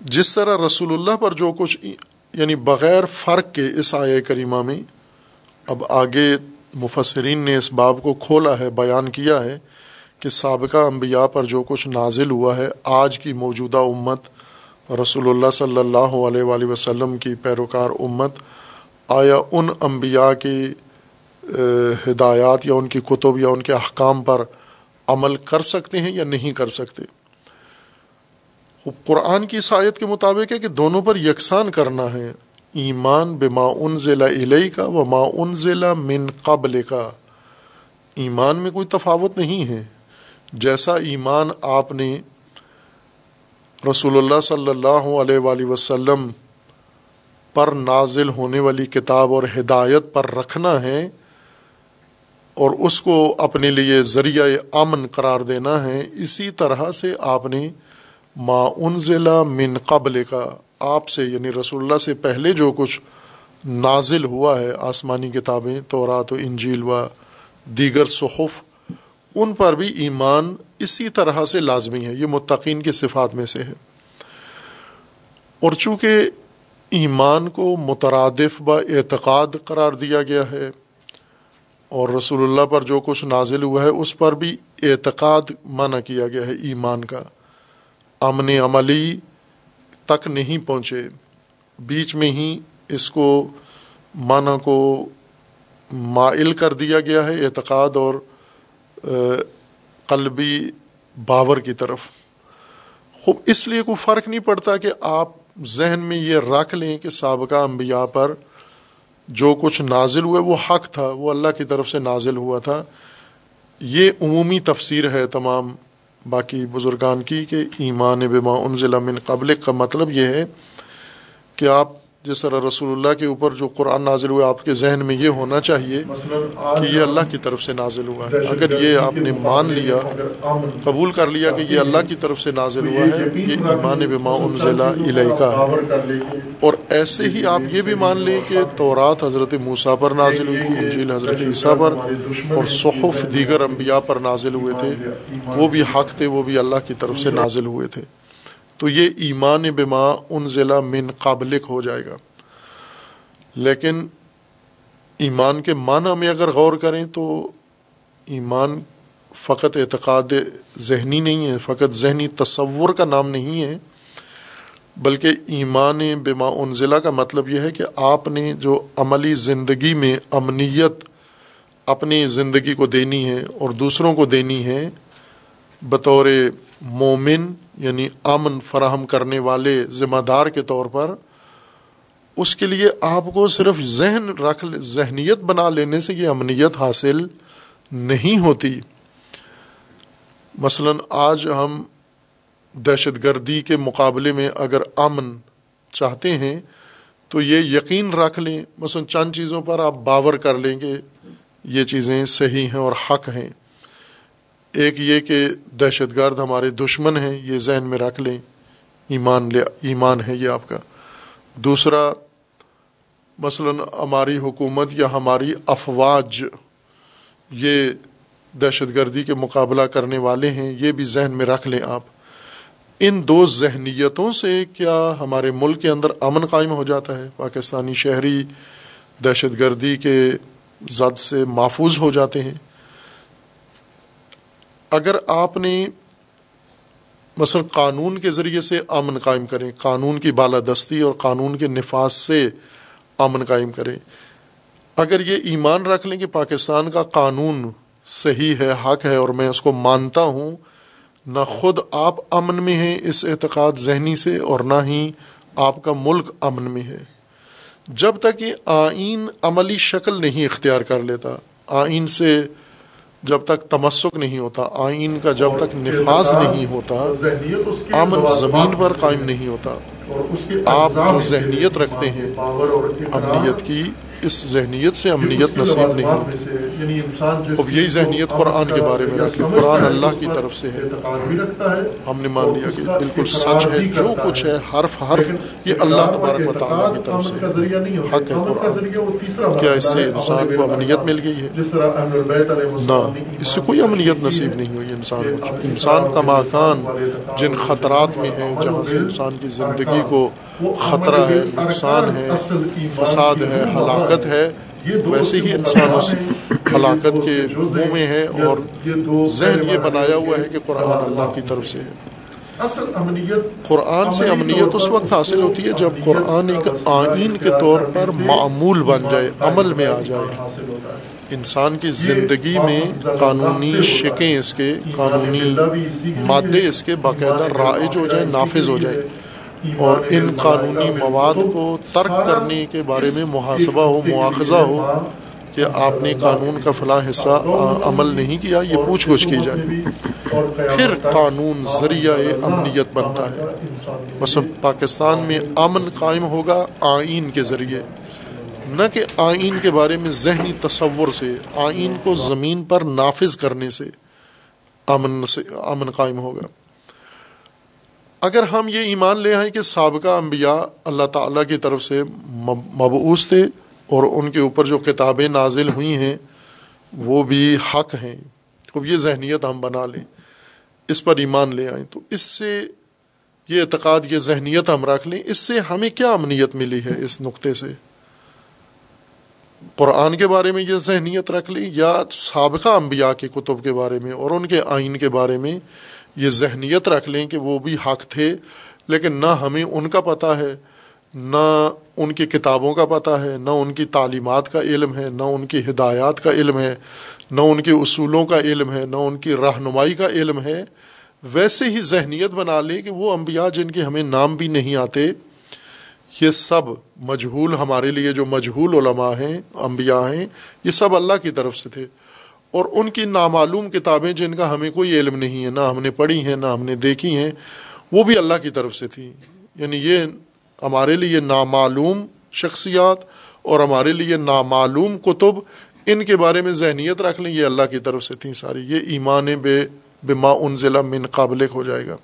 جس طرح رسول اللہ پر جو کچھ یعنی بغیر فرق کے اس آئے کریمہ میں اب آگے مفسرین نے اس باب کو کھولا ہے، بیان کیا ہے کہ سابقہ انبیاء پر جو کچھ نازل ہوا ہے، آج کی موجودہ امت، رسول اللہ صلی اللہ علیہ وآلہ وسلم کی پیروکار امت، آیا ان انبیاء کی ہدایات یا ان کی کتب یا ان کے احکام پر عمل کر سکتے ہیں یا نہیں کر سکتے؟ قرآن کی سایت کے مطابق ہے کہ دونوں پر یکساں کرنا ہے۔ ایمان بما انزل علیہ کا و ما انزل من قبل کا ایمان میں کوئی تفاوت نہیں ہے۔ جیسا ایمان آپ نے رسول اللہ صلی اللہ علیہ وآلہ وسلم پر نازل ہونے والی کتاب اور ہدایت پر رکھنا ہے اور اس کو اپنے لیے ذریعہ امن قرار دینا ہے، اسی طرح سے آپ نے ما انزلہ من قبل کا آپ سے یعنی رسول اللہ سے پہلے جو کچھ نازل ہوا ہے، آسمانی کتابیں تو رات و انجیل و دیگر صحف ان پر بھی ایمان اسی طرح سے لازمی ہے، یہ متقین کی صفات میں سے ہے۔ اور چونکہ ایمان کو مترادف با اعتقاد قرار دیا گیا ہے اور رسول اللہ پر جو کچھ نازل ہوا ہے، اس پر بھی اعتقاد منع کیا گیا ہے ایمان کا۔ امن عملی تک نہیں پہنچے، بیچ میں ہی اس کو معنی کو مائل کر دیا گیا ہے اعتقاد اور قلبی باور کی طرف۔ خوب، اس لیے کوئی فرق نہیں پڑتا کہ آپ ذہن میں یہ رکھ لیں کہ سابقہ انبیاء پر جو کچھ نازل ہوئے، وہ حق تھا، وہ اللہ کی طرف سے نازل ہوا تھا۔ یہ عمومی تفسیر ہے تمام باقی بزرگان کی کہ ایمان بما انزل من قبل کا مطلب یہ ہے کہ آپ جس طرح رسول اللہ کے اوپر جو قرآن نازل ہوا آپ کے ذہن میں یہ ہونا چاہیے کہ یہ اللہ کی طرف سے نازل ہوا ہے۔ اگر یہ آپ نے مان لیا قبول کر لیا کہ یہ اللہ کی طرف سے نازل ہوا ہے یہ ایمان بما انزل علیہ کا ہے اور ایسے ہی آپ یہ بھی مان لیں کہ تورات حضرت موسیٰ پر نازل ہوئی تھی انجیل حضرت عیسیٰ پر اور صحف دیگر انبیاء پر نازل ہوئے تھے۔ وہ بھی حق تھے وہ بھی اللہ کی طرف سے نازل ہوئے تھے۔ تو یہ ایمان بما ان ضلع من قابلک ہو جائے گا۔ لیکن ایمان کے معنی میں اگر غور کریں تو ایمان فقط اعتقاد ذہنی نہیں ہے، فقط ذہنی تصور کا نام نہیں ہے، بلکہ ایمان بما ان ضلع کا مطلب یہ ہے کہ آپ نے جو عملی زندگی میں امنیت اپنی زندگی کو دینی ہے اور دوسروں کو دینی ہے، بطور مومن یعنی امن فراہم کرنے والے ذمہ دار کے طور پر، اس کے لیے آپ کو صرف ذہن رکھ ذہنیت بنا لینے سے یہ امنیت حاصل نہیں ہوتی۔ مثلا آج ہم دہشت گردی کے مقابلے میں اگر امن چاہتے ہیں تو یہ یقین رکھ لیں۔ مثلا چند چیزوں پر آپ باور کر لیں گے یہ چیزیں صحیح ہیں اور حق ہیں۔ ایک یہ کہ دہشت گرد ہمارے دشمن ہیں، یہ ذہن میں رکھ لیں، ایمان لے، ایمان ہے یہ آپ کا۔ دوسرا، مثلا ہماری حکومت یا ہماری افواج، یہ دہشت گردی کے مقابلہ کرنے والے ہیں، یہ بھی ذہن میں رکھ لیں آپ۔ ان دو ذہنیتوں سے کیا ہمارے ملک کے اندر امن قائم ہو جاتا ہے؟ پاکستانی شہری دہشت گردی کے زد سے محفوظ ہو جاتے ہیں۔ اگر آپ نے مثلا قانون کے ذریعے سے امن قائم کریں، قانون کی بالادستی اور قانون کے نفاذ سے امن قائم کریں، اگر یہ ایمان رکھ لیں کہ پاکستان کا قانون صحیح ہے، حق ہے اور میں اس کو مانتا ہوں، نہ خود آپ امن میں ہیں اس اعتقاد ذہنی سے اور نہ ہی آپ کا ملک امن میں ہے۔ جب تک یہ آئین عملی شکل نہیں اختیار کر لیتا، آئین سے جب تک تمسک نہیں ہوتا آئین کا جب تک نفاذ نہیں ہوتا امن زمین پر قائم نہیں ہوتا۔ آپ جو ذہنیت رکھتے ہیں امنیت کی اس ذہنیت سے امنیت نصیب نہیں ہوتی۔ یعنی اب یہی ذہنیت قرآن کے بارے میں رکھے قرآن اللہ کی طرف سے ہے۔ ہم نے مان لیا کہ بالکل سچ ہے جو کچھ ہے حرف حرف یہ اللہ تبارک و تعالیٰ کی طرف سے حق ہے قرآن۔ کیا اس سے انسان کو امنیت مل گئی ہے نہ اس سے کوئی امنیت نصیب نہیں ہوئی انسان کو۔ انسان کا مکان جن خطرات میں ہے جہاں سے انسان کی زندگی کو خطرہ ہے نقصان ہے فساد ہے۔ ہلاکت ہے، ویسے ہی انسان اس ہلاکت کے منہ میں ہے اور ذہن یہ بنایا ہوا ہے کہ قرآن اللہ کی طرف سے ہے۔ قرآن سے امنیت اس وقت حاصل ہوتی ہے جب قرآن ایک آئین کے طور پر معمول بن جائے، عمل میں آ جائے۔ انسان کی زندگی میں قانونی شکیں اس کے، قانونی مادے اس کے باقاعدہ رائج ہو جائیں، نافذ ہو جائیں۔ اور ان قانونی مواد کو ترک کرنے کے بارے میں محاسبہ ہو، مواخذہ ہو کہ آپ نے قانون کا فلاں حصہ عمل نہیں کیا، یہ پوچھ گچھ کی جائے۔ پھر قانون ذریعہ امنیت بنتا ہے۔ مثلا پاکستان میں امن قائم ہوگا آئین کے ذریعے۔ نہ کہ آئین کے بارے میں ذہنی تصور سے، آئین کو زمین پر نافذ کرنے سے امن سے، امن قائم ہوگا۔ اگر ہم یہ ایمان لے آئیں کہ سابقہ انبیاء اللہ تعالیٰ کی طرف سے مبعوث تھے اور ان کے اوپر جو کتابیں نازل ہوئی ہیں، وہ بھی حق ہیں اب یہ ذہنیت ہم بنا لیں، اس پر ایمان لے آئیں، تو اس سے یہ اعتقاد، یہ ذہنیت ہم رکھ لیں، اس سے ہمیں کیا امنیت ملی ہے اس نقطے سے؟ قرآن کے بارے میں یہ ذہنیت رکھ لی یا سابقہ انبیاء کے کتب کے بارے میں اور ان کے آئین کے بارے میں؟ یہ ذہنیت رکھ لیں کہ وہ بھی حق تھے، لیکن نہ ہمیں ان کا پتہ ہے، نہ ان کی کتابوں کا پتہ ہے، نہ ان کی تعلیمات کا علم ہے، نہ ان کی ہدایات کا علم ہے، نہ ان کے اصولوں کا علم ہے، نہ ان کی رہنمائی کا علم ہے۔ ویسے ہی ذہنیت بنا لیں کہ وہ انبیاء جن کے ہمیں نام بھی نہیں آتے، یہ سب مجہول ہمارے لیے جو مجہول علماء ہیں، انبیاء ہیں، یہ سب اللہ کی طرف سے تھے۔ اور ان کی نامعلوم کتابیں جن کا ہمیں کوئی علم نہیں ہے، نہ ہم نے پڑھی ہیں، نہ ہم نے دیکھی ہیں، وہ بھی اللہ کی طرف سے تھیں یعنی یہ ہمارے لیے نامعلوم شخصیات اور ہمارے لیے نامعلوم کتب، ان کے بارے میں ذہنیت رکھ لیں، یہ اللہ کی طرف سے تھیں ساری۔ یہ ایمان بے، بما ان ضلع من قابل ہو جائے گا۔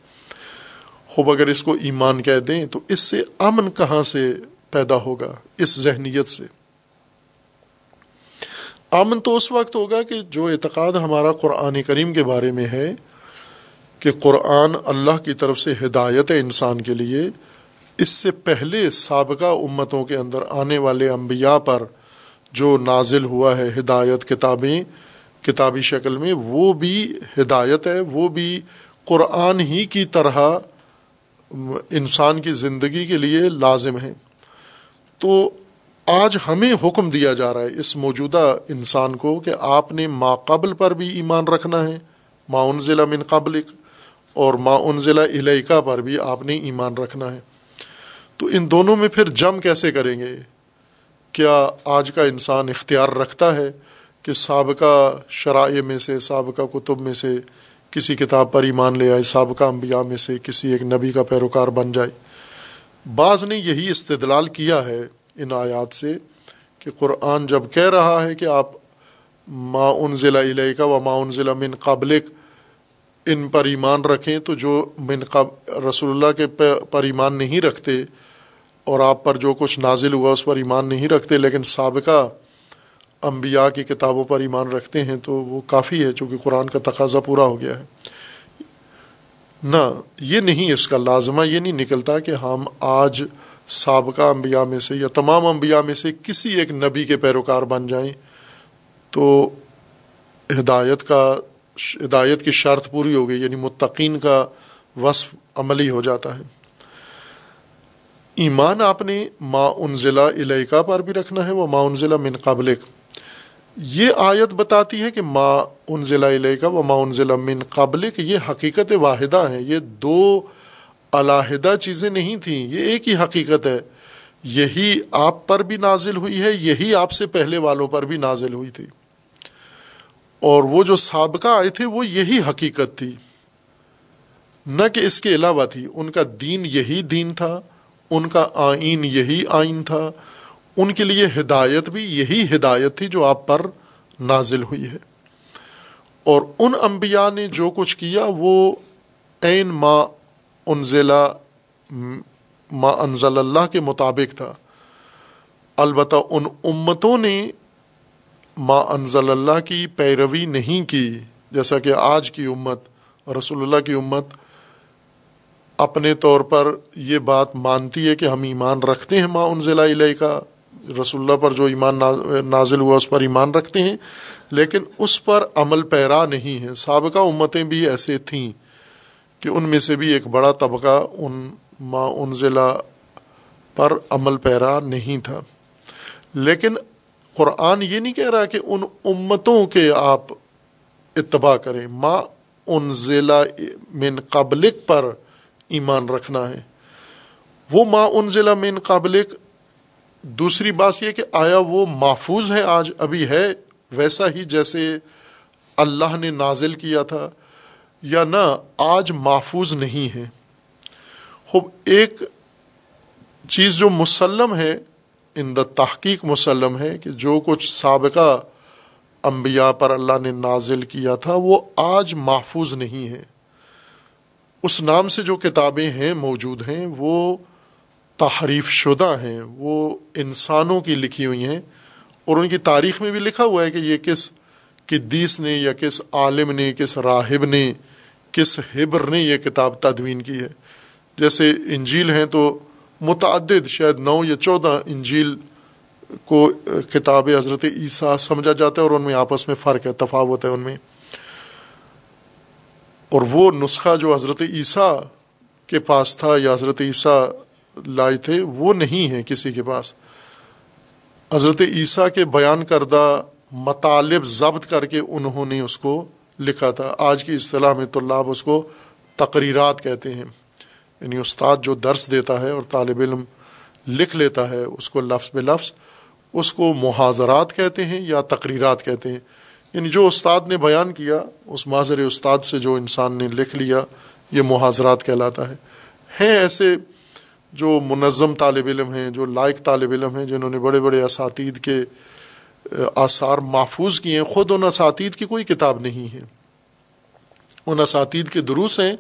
خوب اگر اس کو ایمان کہہ دیں تو اس سے امن کہاں سے پیدا ہوگا؟ اس ذہنیت سے۔ امن تو اس وقت ہوگا کہ جو اعتقاد ہمارا قرآن کریم کے بارے میں ہے کہ قرآن اللہ کی طرف سے ہدایت ہے انسان کے لیے، اس سے پہلے سابقہ امتوں کے اندر آنے والے انبیاء پر جو نازل ہوا ہے ہدایت کتابیں، کتابی شکل میں، وہ بھی ہدایت ہے، وہ بھی قرآن ہی کی طرح انسان کی زندگی کے لیے لازم ہے۔ تو آج ہمیں حکم دیا جا رہا ہے اس موجودہ انسان کو کہ آپ نے ما قبل پر بھی ایمان رکھنا ہے، ما ضلع من قبل اور ما ضلع علیقہ پر بھی آپ نے ایمان رکھنا ہے۔ تو ان دونوں میں پھر جم کیسے کریں گے؟ کیا آج کا انسان اختیار رکھتا ہے کہ سابقہ شرائع میں سے، سابقہ کتب میں سے کسی کتاب پر ایمان لے آئے، سابقہ انبیاء میں سے کسی ایک نبی کا پیروکار بن جائے؟ بعض نے یہی استدلال کیا ہے ان آیات سے کہ قرآن جب کہہ رہا ہے کہ آپ ما ان ضلع علیہ کا و ما ان ضلع من قبلک ان پر ایمان رکھیں، تو جو من قب، رسول اللہ کے پر ایمان نہیں رکھتے اور آپ پر جو کچھ نازل ہوا اس پر ایمان نہیں رکھتے، لیکن سابقہ انبیاء کی کتابوں پر ایمان رکھتے ہیں، تو وہ کافی ہے چونکہ قرآن کا تقاضا پورا ہو گیا ہے۔ نہ، یہ نہیں اس کا لازمہ، یہ نہیں نکلتا کہ ہم آج سابقہ انبیاء میں سے یا تمام انبیاء میں سے کسی ایک نبی کے پیروکار بن جائیں تو ہدایت کا ہدایت کی شرط پوری ہو گئی یعنی متقین کا وصف عملی ہو جاتا ہے۔ ایمان آپ نے ما ان ضلع علیقہ پر بھی رکھنا ہے وہ ما ان ضلع من قبل یہ آیت بتاتی ہے کہ ما ان ضلع علیقہ و ما ان ضلع من قبل یہ حقیقت واحدہ ہیں، یہ دو علیحدہ چیزیں نہیں تھیں، یہ ایک ہی حقیقت ہے۔ یہی آپ پر بھی نازل ہوئی ہے، یہی آپ سے پہلے والوں پر بھی نازل ہوئی تھی۔ اور وہ جو سابقہ آئے تھے، وہ یہی حقیقت تھی۔ نہ کہ اس کے علاوہ تھی، ان کا دین یہی دین تھا، ان کا آئین یہی آئین تھا۔ ان کے لیے ہدایت بھی یہی ہدایت تھی جو آپ پر نازل ہوئی ہے۔ اور ان انبیاء نے جو کچھ کیا، وہ عین ما انزلہ ما انزل اللہ کے مطابق تھا۔ البتہ ان امتوں نے ما انزل اللہ کی پیروی نہیں کی، جیسا کہ آج کی امت، رسول اللہ کی امت اپنے طور پر یہ بات مانتی ہے کہ ہم ایمان رکھتے ہیں ما انزلہ علیہ کا رسول اللہ پر جو ایمان نازل ہوا، اس پر ایمان رکھتے ہیں، لیکن اس پر عمل پیرا نہیں ہے۔ سابقہ امتیں بھی ایسے تھیں۔ کہ ان میں سے بھی ایک بڑا طبقہ ان ما انزلہ پر عمل پیرا نہیں تھا۔ لیکن قرآن یہ نہیں کہہ رہا کہ ان امتوں کے آپ اتباع کریں۔ ما انزلہ من قبلک پر ایمان رکھنا ہے۔ وہ ما انزلہ من قبلک، دوسری بات یہ کہ آیا وہ محفوظ ہے، آج ابھی ہے، ویسا ہی جیسے اللہ نے نازل کیا تھا۔ یا نہ آج محفوظ نہیں ہے خوب، ایک چیز جو مسلم ہے، ان دا تحقیق مسلم ہے کہ جو کچھ سابقہ انبیاء پر اللہ نے نازل کیا تھا، وہ آج محفوظ نہیں ہے اس نام سے جو کتابیں ہیں، موجود ہیں، وہ تحریف شدہ ہیں۔ وہ انسانوں کی لکھی ہوئی ہیں۔ اور ان کی تاریخ میں بھی لکھا ہوا ہے کہ یہ کس قدیس نے یا کس عالم نے، کس راہب نے کس حبر نے یہ کتاب تدوین کی ہے؟ جیسے انجیل ہیں تو متعدد شاید نو یا چودہ انجیل کو کتاب حضرت عیسیٰ سمجھا جاتا ہے اور ان میں آپس میں فرق ہے، تفاوت ہے ان میں۔ اور وہ نسخہ جو حضرت عیسیٰ کے پاس تھا یا حضرت عیسیٰ لائے تھے، وہ نہیں ہے کسی کے پاس۔ حضرت عیسیٰ کے بیان کردہ مطالب ضبط کر کے انہوں نے اس کو لکھا تھا۔ آج کی اصطلاح میں طلاب اس کو تقریرات کہتے ہیں۔ یعنی استاد جو درس دیتا ہے اور طالب علم لکھ لیتا ہے، اس کو لفظ بے لفظ اس کو محاذرات کہتے ہیں یا تقریرات کہتے ہیں۔ یعنی جو استاد نے بیان کیا، اس معذر استاد سے جو انسان نے لکھ لیا، یہ محاذرات کہلاتا ہے۔ ہیں ایسے جو منظم طالب علم ہیں، جو لائق طالب علم ہیں، جنہوں نے بڑے بڑے اساتید کے آثار محفوظ کیے ہیں۔ خود ان اساتید کی کوئی کتاب نہیں ہے۔ ان اساتید کے دروس ہیں۔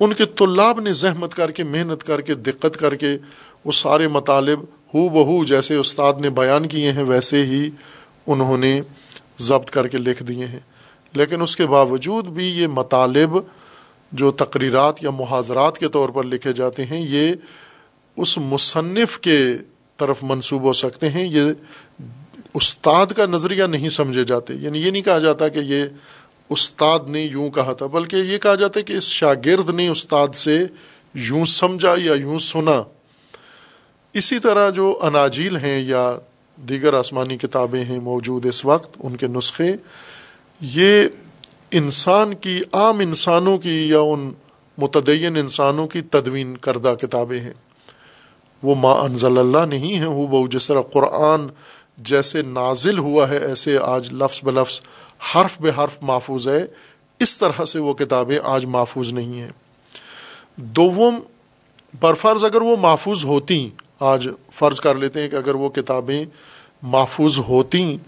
ان کے طلاب نے زحمت کر کے، محنت کر کے، دقت کر کے وہ سارے مطالب ہو بہو جیسے استاد نے بیان کیے ہیں، ویسے ہی انہوں نے ضبط کر کے لکھ دیے ہیں۔ لیکن اس کے باوجود بھی یہ مطالب جو تقریرات یا محاذرات کے طور پر لکھے جاتے ہیں، یہ اس مصنف کے طرف منسوب ہو سکتے ہیں۔ یہ استاد کا نظریہ نہیں سمجھے جاتے۔ یعنی یہ نہیں کہا جاتا کہ یہ استاد نے یوں کہا تھا، بلکہ یہ کہا جاتا ہے کہ اس شاگرد نے استاد سے یوں سمجھا یا یوں سنا۔ اسی طرح جو اناجیل ہیں یا دیگر آسمانی کتابیں ہیں موجود اس وقت، ان کے نسخے، یہ انسان کی عام انسانوں کی یا ان متدین انسانوں کی تدوین کردہ کتابیں ہیں۔ وہ ما انزل اللہ نہیں ہیں، وہ بہو جس طرح قرآن جیسے نازل ہوا ہے، ایسے آج لفظ بلفظ حرف بے حرف محفوظ ہے۔ اس طرح سے وہ کتابیں آج محفوظ نہیں ہیں۔ دوم برفرض اگر وہ محفوظ ہوتی آج فرض کر لیتے ہیں کہ اگر وہ کتابیں محفوظ ہوتی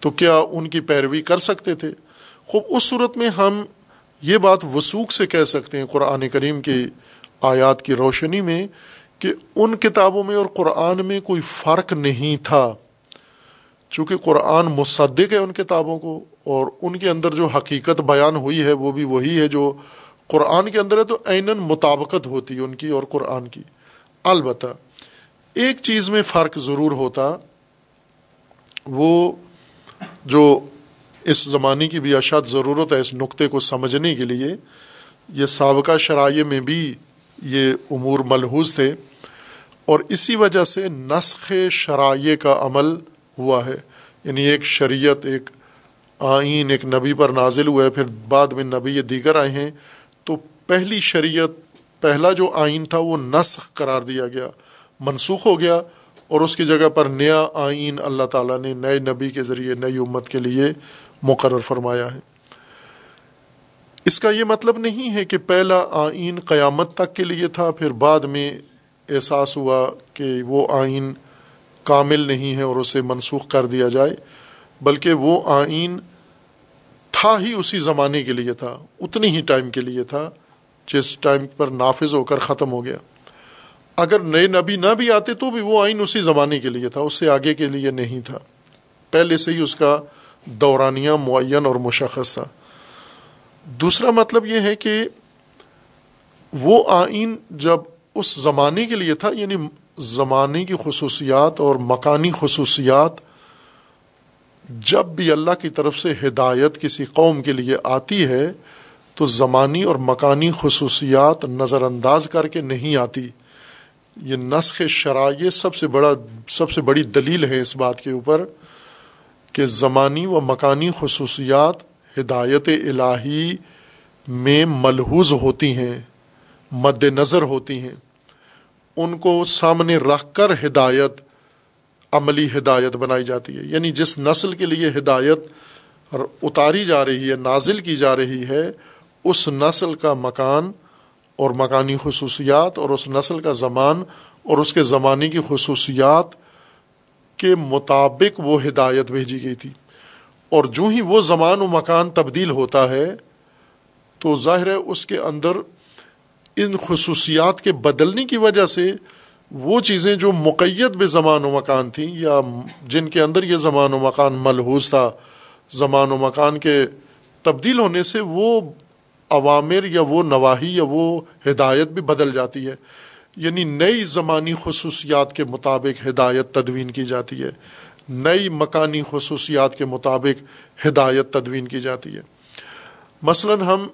تو کیا ان کی پیروی کر سکتے تھے؟ خوب، اس صورت میں ہم یہ بات وسوخ سے کہہ سکتے ہیں قرآن کریم کی آیات کی روشنی میں کہ ان کتابوں میں اور قرآن میں کوئی فرق نہیں تھا۔ چونکہ قرآن مصدق ہے ان کتابوں کو، اور ان کے اندر جو حقیقت بیان ہوئی ہے وہ بھی وہی ہے جو قرآن کے اندر ہے، تو عین مطابقت ہوتی ہے ان کی اور قرآن کی۔ البتہ ایک چیز میں فرق ضرور ہوتا، وہ جو اس زمانے کی بھی اشد ضرورت ہے اس نقطے کو سمجھنے کے لیے، یہ سابقہ شرائع میں بھی یہ امور ملحوظ تھے، اور اسی وجہ سے نسخ شرائع کا عمل ہوا ہے۔ یعنی ایک شریعت، ایک آئین، ایک نبی پر نازل ہوا ہے۔ پھر بعد میں نبی یہ دیگر آئے ہیں۔ تو پہلی شریعت، پہلا جو آئین تھا، وہ نسخ قرار دیا گیا، منسوخ ہو گیا۔ اور اس کی جگہ پر نیا آئین اللہ تعالیٰ نے نئے نبی کے ذریعے، نئی امت کے لیے مقرر فرمایا ہے۔ اس کا یہ مطلب نہیں ہے کہ پہلا آئین قیامت تک کے لیے تھا، پھر بعد میں احساس ہوا کہ وہ آئین کامل نہیں ہے اور اسے منسوخ کر دیا جائے، بلکہ وہ آئین تھا ہی اسی زمانے کے لیے تھا، اتنی ہی ٹائم کے لیے تھا جس ٹائم پر نافذ ہو کر ختم ہو گیا۔ اگر نئے نبی نہ بھی آتے تو بھی وہ آئین اسی زمانے کے لیے تھا، اس سے آگے کے لیے نہیں تھا۔ پہلے سے ہی اس کا دورانیہ معین اور مشخص تھا۔ دوسرا مطلب یہ ہے کہ وہ آئین جب اس زمانے کے لیے تھا یعنی زمانے کی خصوصیات اور مکانی خصوصیات جب بھی اللہ کی طرف سے ہدایت کسی قوم کے لیے آتی ہے، تو زمانی اور مکانی خصوصیات نظر انداز کر کے نہیں آتی۔ یہ نسخ شرائع سب سے بڑا، سب سے بڑی دلیل ہے اس بات کے اوپر کہ زمانی و مکانی خصوصیات ہدایت الہی میں ملحوظ ہوتی ہیں، مد نظر ہوتی ہیں۔ ان کو سامنے رکھ کر ہدایت، عملی ہدایت بنائی جاتی ہے۔ یعنی جس نسل کے لیے ہدایت اتاری جا رہی ہے، نازل کی جا رہی ہے، اس نسل کا مکان اور مکانی خصوصیات اور اس نسل کا زمان اور اس کے زمانے کی خصوصیات کے مطابق وہ ہدایت بھیجی گئی تھی۔ اور جو ہی وہ زمان و مکان تبدیل ہوتا ہے، تو ظاہر ہے اس کے اندر ان خصوصیات کے بدلنے کی وجہ سے وہ چیزیں جو مقید بے زمان و مکان تھیں یا جن کے اندر یہ زمان و مکان ملحوظ تھا، زمان و مکان کے تبدیل ہونے سے وہ عوامر یا وہ نواحی یا وہ ہدایت بھی بدل جاتی ہے۔ یعنی نئی زمانی خصوصیات کے مطابق ہدایت تدوین کی جاتی ہے۔ نئی مکانی خصوصیات کے مطابق ہدایت تدوین کی جاتی ہے۔ مثلا ہم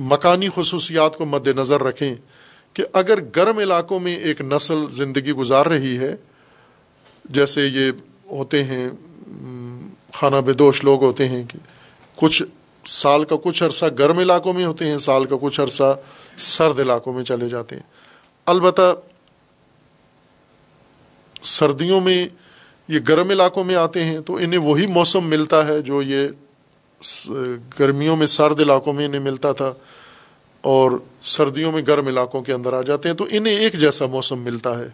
مکانی خصوصیات کو مد نظر رکھیں کہ اگر گرم علاقوں میں ایک نسل زندگی گزار رہی ہے، جیسے یہ ہوتے ہیں، خانہ بدوش لوگ ہوتے ہیں کہ کچھ سال کا کچھ عرصہ گرم علاقوں میں ہوتے ہیں، سال کا کچھ عرصہ سرد علاقوں میں چلے جاتے ہیں۔ البتہ سردیوں میں یہ گرم علاقوں میں آتے ہیں تو انہیں وہی موسم ملتا ہے جو یہ گرمیوں میں سرد علاقوں میں انہیں ملتا تھا اور سردیوں میں گرم علاقوں کے اندر آ جاتے ہیں تو انہیں ایک جیسا موسم ملتا ہے۔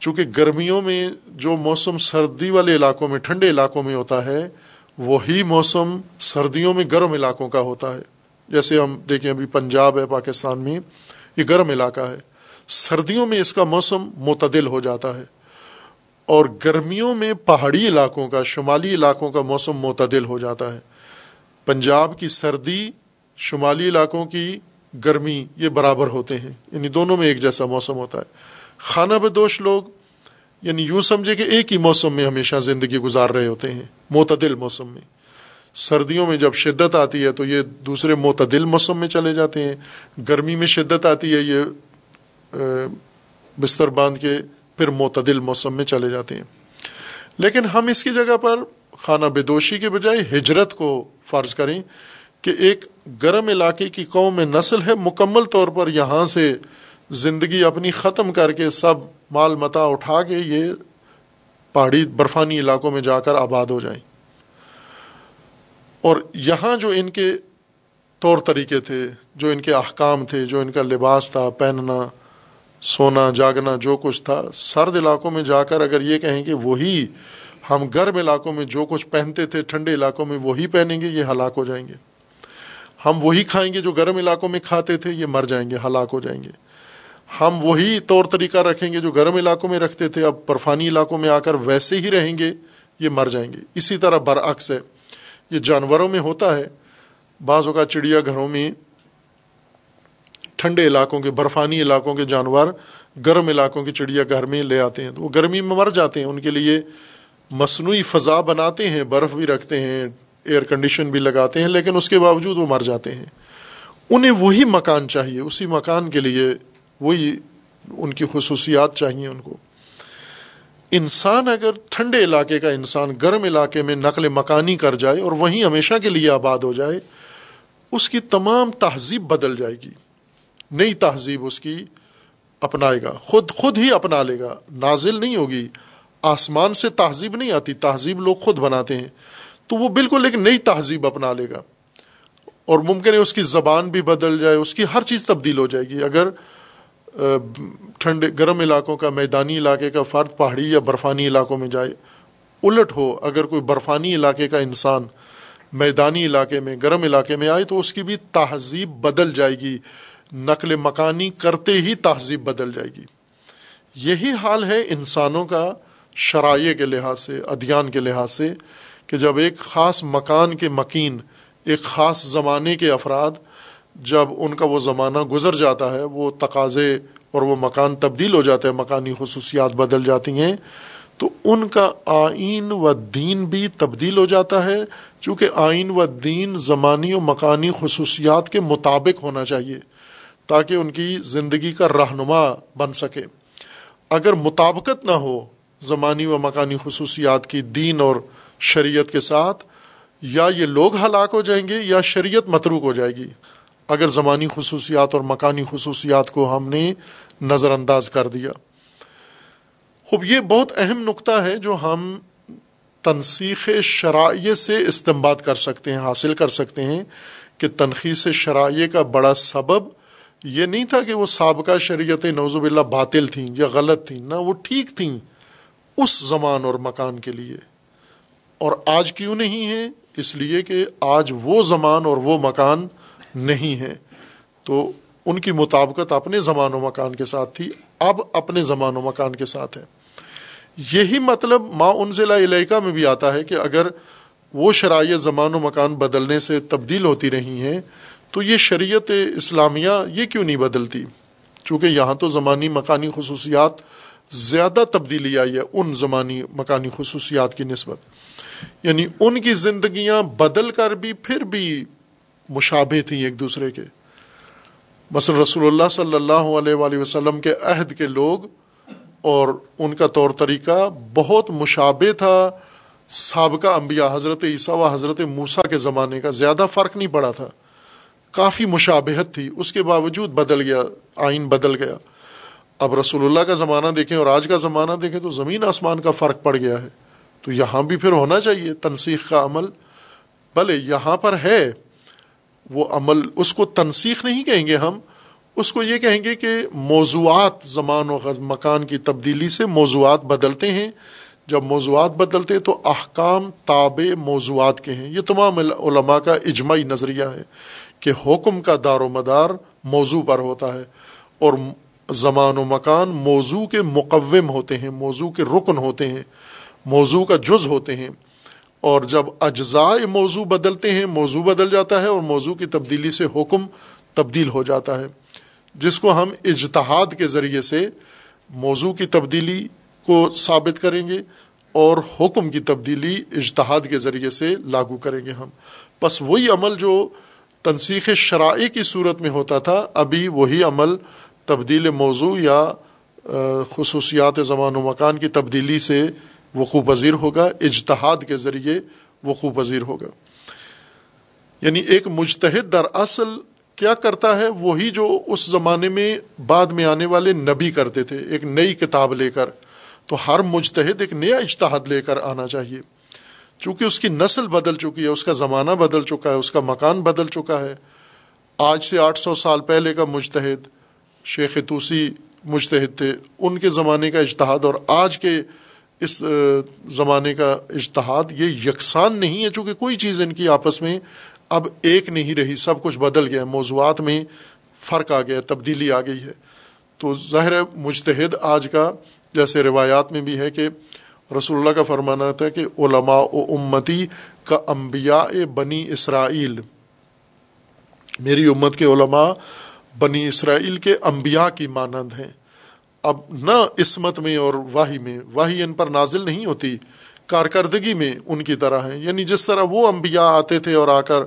چونکہ گرمیوں میں جو موسم سردی والے علاقوں میں، ٹھنڈے علاقوں میں ہوتا ہے، وہی موسم سردیوں میں گرم علاقوں کا ہوتا ہے۔ جیسے ہم دیکھیں ابھی پنجاب ہے، پاکستان میں یہ گرم علاقہ ہے۔ سردیوں میں اس کا موسم معتدل ہو جاتا ہے اور گرمیوں میں پہاڑی علاقوں کا، شمالی علاقوں کا موسم معتدل ہو جاتا ہے۔ پنجاب کی سردی شمالی علاقوں کی گرمی یہ برابر ہوتے ہیں۔ یعنی دونوں میں ایک جیسا موسم ہوتا ہے۔ خانہ بدوش لوگ یعنی یوں سمجھے کہ ایک ہی موسم میں ہمیشہ زندگی گزار رہے ہوتے ہیں، معتدل موسم میں۔ سردیوں میں جب شدت آتی ہے تو یہ دوسرے معتدل موسم میں چلے جاتے ہیں۔ گرمی میں شدت آتی ہے، یہ بستر باندھ کے پھر معتدل موسم میں چلے جاتے ہیں۔ لیکن ہم اس کی جگہ پر خانہ بدوشی کے بجائے ہجرت کو فرض کریں کہ ایک گرم علاقے کی قوم میں نسل ہے، مکمل طور پر یہاں سے زندگی اپنی ختم کر کے سب مال متا اٹھا کے یہ پہاڑی برفانی علاقوں میں جا کر آباد ہو جائیں۔ اور یہاں جو ان کے طور طریقے تھے، جو ان کے احکام تھے، جو ان کا لباس تھا، پہننا، سونا، جاگنا، جو کچھ تھا، سرد علاقوں میں جا کر اگر یہ کہیں کہ وہی ہم گرم علاقوں میں جو کچھ پہنتے تھے، ٹھنڈے علاقوں میں وہی پہنیں گے، یہ ہلاک ہو جائیں گے۔ ہم وہی کھائیں گے جو گرم علاقوں میں کھاتے تھے، یہ مر جائیں گے، ہلاک ہو جائیں گے۔ ہم وہی طور طریقہ رکھیں گے جو گرم علاقوں میں رکھتے تھے، اب برفانی علاقوں میں آ کر ویسے ہی رہیں گے، یہ مر جائیں گے۔ اسی طرح برعکس ہے، یہ جانوروں میں ہوتا ہے۔ بعض اوقات چڑیا گھروں میں ٹھنڈے علاقوں کے، برفانی علاقوں کے جانور گرم علاقوں کے چڑیا گھر میں لے آتے ہیں۔ تو وہ گرمی میں مر جاتے ہیں، ان کے لیے مصنوعی فضا بناتے ہیں، برف بھی رکھتے ہیں ایئر کنڈیشن بھی لگاتے ہیں، لیکن اس کے باوجود وہ مر جاتے ہیں۔ انہیں وہی مکان چاہیے، اسی مکان کے لیے وہی ان کی خصوصیات چاہیے ان کو۔ انسان اگر ٹھنڈے علاقے کا انسان، گرم علاقے میں نقل مکانی کر جائے اور وہیں ہمیشہ کے لیے آباد ہو جائے، اس کی تمام تہذیب بدل جائے گی۔ نئی تہذیب اس کی اپنائے گا، خود خود ہی اپنا لے گا۔ نازل نہیں ہوگی۔ آسمان سے تہذیب نہیں آتی، تہذیب لوگ خود بناتے ہیں۔ تو وہ بالکل ایک نئی تہذیب اپنا لے گا۔ اور ممکن ہے اس کی زبان بھی بدل جائے، اس کی ہر چیز تبدیل ہو جائے گی۔ اگر ٹھنڈے، گرم علاقوں کا، میدانی علاقے کا فرد پہاڑی یا برفانی علاقوں میں جائے، الٹ ہو، اگر کوئی برفانی علاقے کا انسان میدانی علاقے میں، گرم علاقے میں آئے، تو اس کی بھی تہذیب بدل جائے گی۔ نقل مکانی کرتے ہی تہذیب بدل جائے گی۔ یہی حال ہے انسانوں کا شرائع کے لحاظ سے ادھیان کے لحاظ سے کہ جب ایک خاص مکان کے مکین، ایک خاص زمانے کے افراد جب ان کا وہ زمانہ گزر جاتا ہے، وہ تقاضے اور وہ مکان تبدیل ہو جاتا ہے مکانی خصوصیات بدل جاتی ہیں، تو ان کا آئین و دین بھی تبدیل ہو جاتا ہے۔ چونکہ آئین و دین زمانی و مکانی خصوصیات کے مطابق ہونا چاہیے تاکہ ان کی زندگی کا رہنما بن سکے۔ اگر مطابقت نہ ہو زمانی و مکانی خصوصیات کی دین اور شریعت کے ساتھ، یا یہ لوگ ہلاک ہو جائیں گے یا شریعت متروک ہو جائے گی۔ اگر زمانی خصوصیات اور مکانی خصوصیات کو ہم نے نظر انداز کر دیا۔ خوب، یہ بہت اہم نقطہ ہے جو ہم تنسیخ شرائع سے استعمال کر سکتے ہیں، حاصل کر سکتے ہیں کہ تنخیص شرائع کا بڑا سبب یہ نہیں تھا کہ وہ سابقہ شریعت نوزب اللہ باطل تھیں یا غلط تھیں، نہ، وہ ٹھیک تھیں۔ اس زمان اور مکان کے لیے۔ اور آج کیوں نہیں ہے؟ اس لیے کہ آج وہ زمان اور وہ مکان نہیں ہے۔ تو ان کی مطابقت اپنے زمان و مکان کے ساتھ تھی، اب اپنے زمان و مکان کے ساتھ ہے۔ یہی مطلب ما انزلہ علیکہ میں بھی آتا ہے کہ اگر وہ شرائع زمان و مکان بدلنے سے تبدیل ہوتی رہی ہیں، تو یہ شریعت اسلامیہ یہ کیوں نہیں بدلتی؟ چونکہ یہاں تو زمانی مکانی خصوصیات زیادہ تبدیلی آئی ہے ان زمانی مکانی خصوصیات کی نسبت۔ یعنی ان کی زندگیاں بدل کر بھی پھر بھی مشابہ تھیں ایک دوسرے کے۔ مثلا رسول اللہ صلی اللہ علیہ وآلہ وسلم کے عہد کے لوگ اور ان کا طور طریقہ بہت مشابہ تھا۔ سابقہ انبیاء حضرت عیسیٰ و حضرت موسیٰ کے زمانے کا زیادہ فرق نہیں پڑا تھا۔ کافی مشابہت تھی۔ اس کے باوجود بدل گیا، آئین بدل گیا۔ اب رسول اللہ کا زمانہ دیکھیں اور آج کا زمانہ دیکھیں تو زمین آسمان کا فرق پڑ گیا ہے۔ تو یہاں بھی پھر ہونا چاہیے تنسیخ کا عمل۔ بھلے یہاں پر ہے، وہ عمل اس کو تنسیخ نہیں کہیں گے ہم، اس کو یہ کہیں گے کہ موضوعات زمان و مکان کی تبدیلی سے موضوعات بدلتے ہیں۔ جب موضوعات بدلتے تو احکام تابع موضوعات کے ہیں۔ یہ تمام علماء کا اجماعی نظریہ ہے کہ حکم کا دار و مدار موضوع پر ہوتا ہے اور زمان و مکان موضوع کے مقوم ہوتے ہیں، موضوع کے رکن ہوتے ہیں، موضوع کا جز ہوتے ہیں۔ اور جب اجزائے موضوع بدلتے ہیں، موضوع بدل جاتا ہے اور موضوع کی تبدیلی سے حکم تبدیل ہو جاتا ہے۔ جس کو ہم اجتہاد کے ذریعے سے موضوع کی تبدیلی کو ثابت کریں گے اور حکم کی تبدیلی اجتہاد کے ذریعے سے لاگو کریں گے ہم۔ بس وہی عمل جو تنسیخ شرائع کی صورت میں ہوتا تھا، ابھی وہی عمل تبدیل موضوع یا خصوصیات زمان و مکان کی تبدیلی سے وقوع پذیر ہوگا، اجتہاد کے ذریعے وقوع پذیر ہوگا۔ یعنی ایک مجتہد در اصل کیا کرتا ہے؟ وہی جو اس زمانے میں بعد میں آنے والے نبی کرتے تھے، ایک نئی کتاب لے کر۔ تو ہر مجتہد ایک نیا اجتہاد لے کر آنا چاہیے۔ چونکہ اس کی نسل بدل چکی ہے، اس کا زمانہ بدل چکا ہے، اس کا مکان بدل چکا ہے۔ آج سے آٹھ سو سال پہلے کا مجتہد شیخ توسی مجتہد تھے، ان کے زمانے کا اجتہاد اور آج کے اس زمانے کا اجتہاد، یہ یکساں نہیں ہے، چونکہ کوئی چیز ان کی آپس میں اب ایک نہیں رہی، سب کچھ بدل گیا، موضوعات میں فرق آ گیا، تبدیلی آ گئی ہے۔ تو ظاہر مجتہد آج کا جیسے روایات میں بھی ہے کہ رسول اللہ کا فرمانا تھا کہ علماء و امتی کا انبیاء بنی اسرائیل، میری امت کے علماء بنی اسرائیل کے انبیاء کی مانند ہیں۔ اب نہ عصمت میں اور واہی میں واہی ان پر نازل نہیں ہوتی، کارکردگی میں ان کی طرح ہیں۔ یعنی جس طرح وہ انبیاء آتے تھے اور آ کر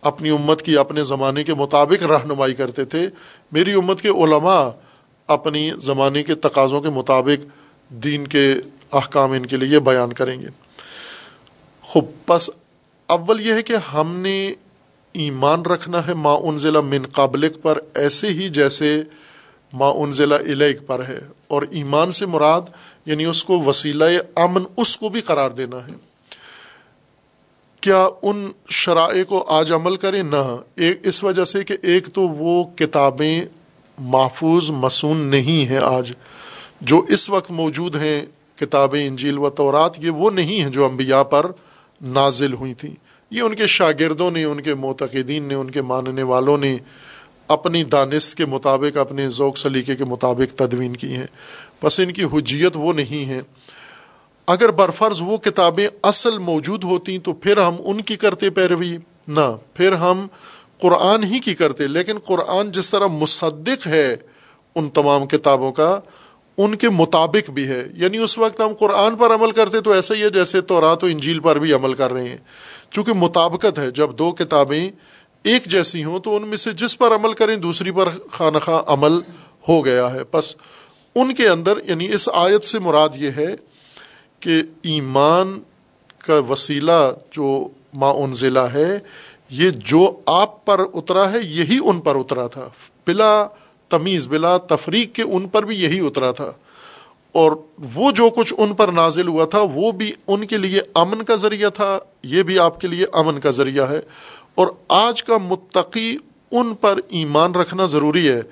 اپنی امت کی اپنے زمانے کے مطابق رہنمائی کرتے تھے، میری امت کے علماء اپنی زمانے کے تقاضوں کے مطابق دین کے احکام ان کے لیے بیان کریں گے۔ خوب بس اول یہ ہے کہ ہم نے ایمان رکھنا ہے، ما ضلع من قابلک پر، ایسے ہی جیسے ما ضلع علیک پر ہے۔ اور ایمان سے مراد یعنی اس کو وسیلہ امن، اس کو بھی قرار دینا ہے۔ کیا ان شرائع کو آج عمل کریں؟ نہ۔ ایک اس وجہ سے کہ ایک تو وہ کتابیں محفوظ مصون نہیں ہیں آج، جو اس وقت موجود ہیں، کتابیں انجیل و تورات، یہ وہ نہیں ہیں جو انبیاء پر نازل ہوئی تھیں۔ یہ ان کے شاگردوں نے، ان کے معتقدین نے، ان کے ماننے والوں نے اپنی دانست کے مطابق، اپنے ذوق سلیقے کے مطابق تدوین کی ہیں۔ بس ان کی حجیت وہ نہیں ہے۔ اگر برفرض وہ کتابیں اصل موجود ہوتی تو پھر ہم ان کی کرتے پیروی؟ نہ، پھر ہم قرآن ہی کی کرتے۔ لیکن قرآن جس طرح مصدق ہے، ان تمام کتابوں کا ان کے مطابق بھی ہے۔ یعنی اس وقت ہم قرآن پر عمل کرتے تو ایسا ہی ہے جیسے تو رات و انجیل پر بھی عمل کر رہے ہیں۔ چونکہ مطابقت ہے، جب دو کتابیں ایک جیسی ہوں تو ان میں سے جس پر عمل کریں دوسری پر خانہ خواہ عمل ہو گیا ہے۔ بس ان کے اندر یعنی اس آیت سے مراد یہ ہے کہ ایمان کا وسیلہ جو ما انزلہ ہے، یہ جو آپ پر اترا ہے، یہی ان پر اترا تھا۔ بلا تمیز، بلا تفریق کے ان پر بھی یہی اترا تھا۔ اور وہ جو کچھ ان پر نازل ہوا تھا، وہ بھی ان کے لیے امن کا ذریعہ تھا، یہ بھی آپ کے لیے امن کا ذریعہ ہے۔ اور آج کا متقی ان پر ایمان رکھنا ضروری ہے۔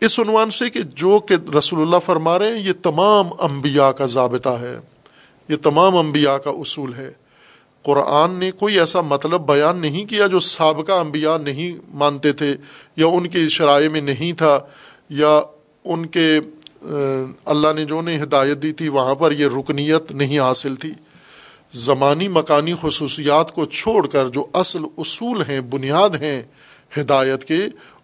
اس عنوان سے کہ جو کہ رسول اللہ فرما رہے ہیں، یہ تمام انبیاء کا ضابطہ ہے۔ یہ تمام انبیاء کا اصول ہے۔ قرآن نے کوئی ایسا مطلب بیان نہیں کیا جو سابقہ انبیاء نہیں مانتے تھے، یا ان کے شرائع میں نہیں تھا، یا ان کے اللہ نے جو نے ہدایت دی تھی، وہاں پر یہ رکنیت نہیں حاصل تھی۔ زمانی مکانی خصوصیات کو چھوڑ کر جو اصل اصول ہیں، بنیاد ہیں ہدایت کے،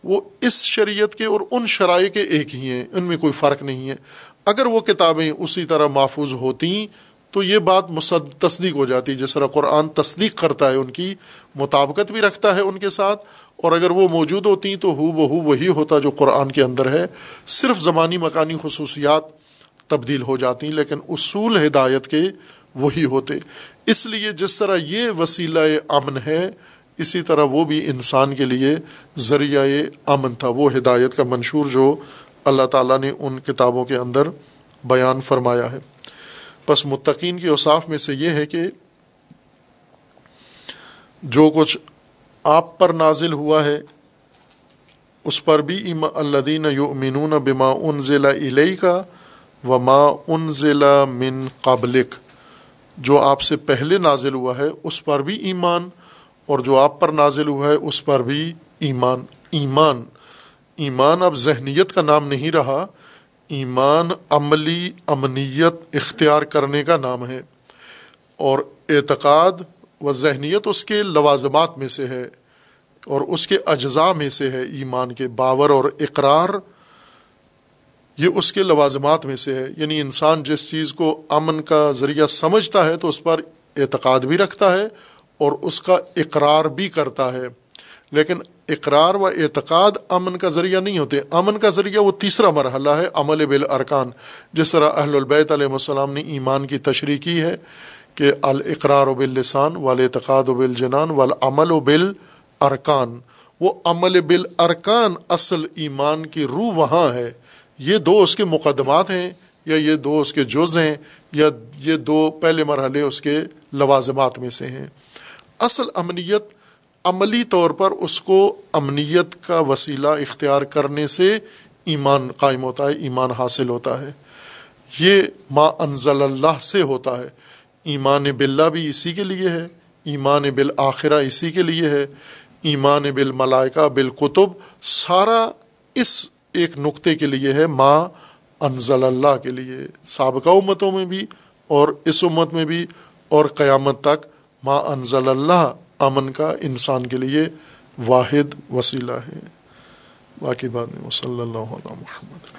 وہ اس شریعت کے اور ان شرائع کے ایک ہی ہیں، ان میں کوئی فرق نہیں ہے۔ اگر وہ کتابیں اسی طرح محفوظ ہوتیں، تو یہ بات مصد، تصدیق ہو جاتی، جس طرح قرآن تصدیق کرتا ہے ان کی، مطابقت بھی رکھتا ہے ان کے ساتھ اور اگر وہ موجود ہوتی تو ہو بہو وہی ہوتا جو قرآن کے اندر ہے۔ صرف زمانی مکانی خصوصیات تبدیل ہو جاتی لیکن اصول ہدایت کے وہی ہوتے۔ اس لیے جس طرح یہ وسیلہ امن ہے، اسی طرح وہ بھی انسان کے لیے ذریعہ امن تھا۔ وہ ہدایت کا منشور جو اللہ تعالیٰ نے ان کتابوں کے اندر بیان فرمایا ہے۔ بس متقین کی اوصاف میں سے یہ ہے کہ جو کچھ آپ پر نازل ہوا ہے، اس پر بھی الدین یؤمنون بما ان ضلع علیہ کا ان من قابلک جو آپ سے پہلے نازل ہوا ہے، اس پر بھی ایمان، اور جو آپ پر نازل ہوا ہے، اس پر بھی ایمان ایمان۔ ایمان اب ذہنیت کا نام نہیں رہا، ایمان عملی امنیت اختیار کرنے کا نام ہے، اور اعتقاد و ذہنیت اس کے لوازمات میں سے ہے اور اس کے اجزاء میں سے ہے ایمان کے باور اور اقرار۔ یہ اس کے لوازمات میں سے ہے۔ یعنی انسان جس چیز کو امن کا ذریعہ سمجھتا ہے تو اس پر اعتقاد بھی رکھتا ہے اور اس کا اقرار بھی کرتا ہے۔ لیکن اقرار و اعتقاد امن کا ذریعہ نہیں ہوتے۔ امن کا ذریعہ وہ تیسرا مرحلہ ہے، عمل بال ارکان جس طرح اہل البیت علیہ السلام نے ایمان کی تشریح کی ہے۔ کہ الاقرار و باللسان وال اعتقاد و بالجنان والعمل و ارکان وہ عمل بال ارکان اصل ایمان کی روح وہاں ہے۔ یہ دو اس کے مقدمات ہیں یا یہ دو اس کے جز ہیں یا یہ دو پہلے مرحلے اس کے لوازمات میں سے ہیں۔ اصل امنیت عملی طور پر اس کو امنیت کا وسیلہ اختیار کرنے سے ایمان قائم ہوتا ہے، ایمان حاصل ہوتا ہے۔ یہ ما انزل اللہ سے ہوتا ہے۔ ایمان باللہ بھی اسی کے لیے ہے، ایمان بالآخرہ اسی کے لیے ہے، ایمان بالملائکہ بالکتب، سارا اس ایک نقطے کے لیے ہے، ما انزل اللہ کے لیے، سابقہ امتوں میں بھی اور اس امت میں بھی، اور قیامت تک ما انزل اللہ امن کا انسان کے لیے واحد وسیلہ ہے۔ باقی بات میں صلی اللہ علیہ محمد۔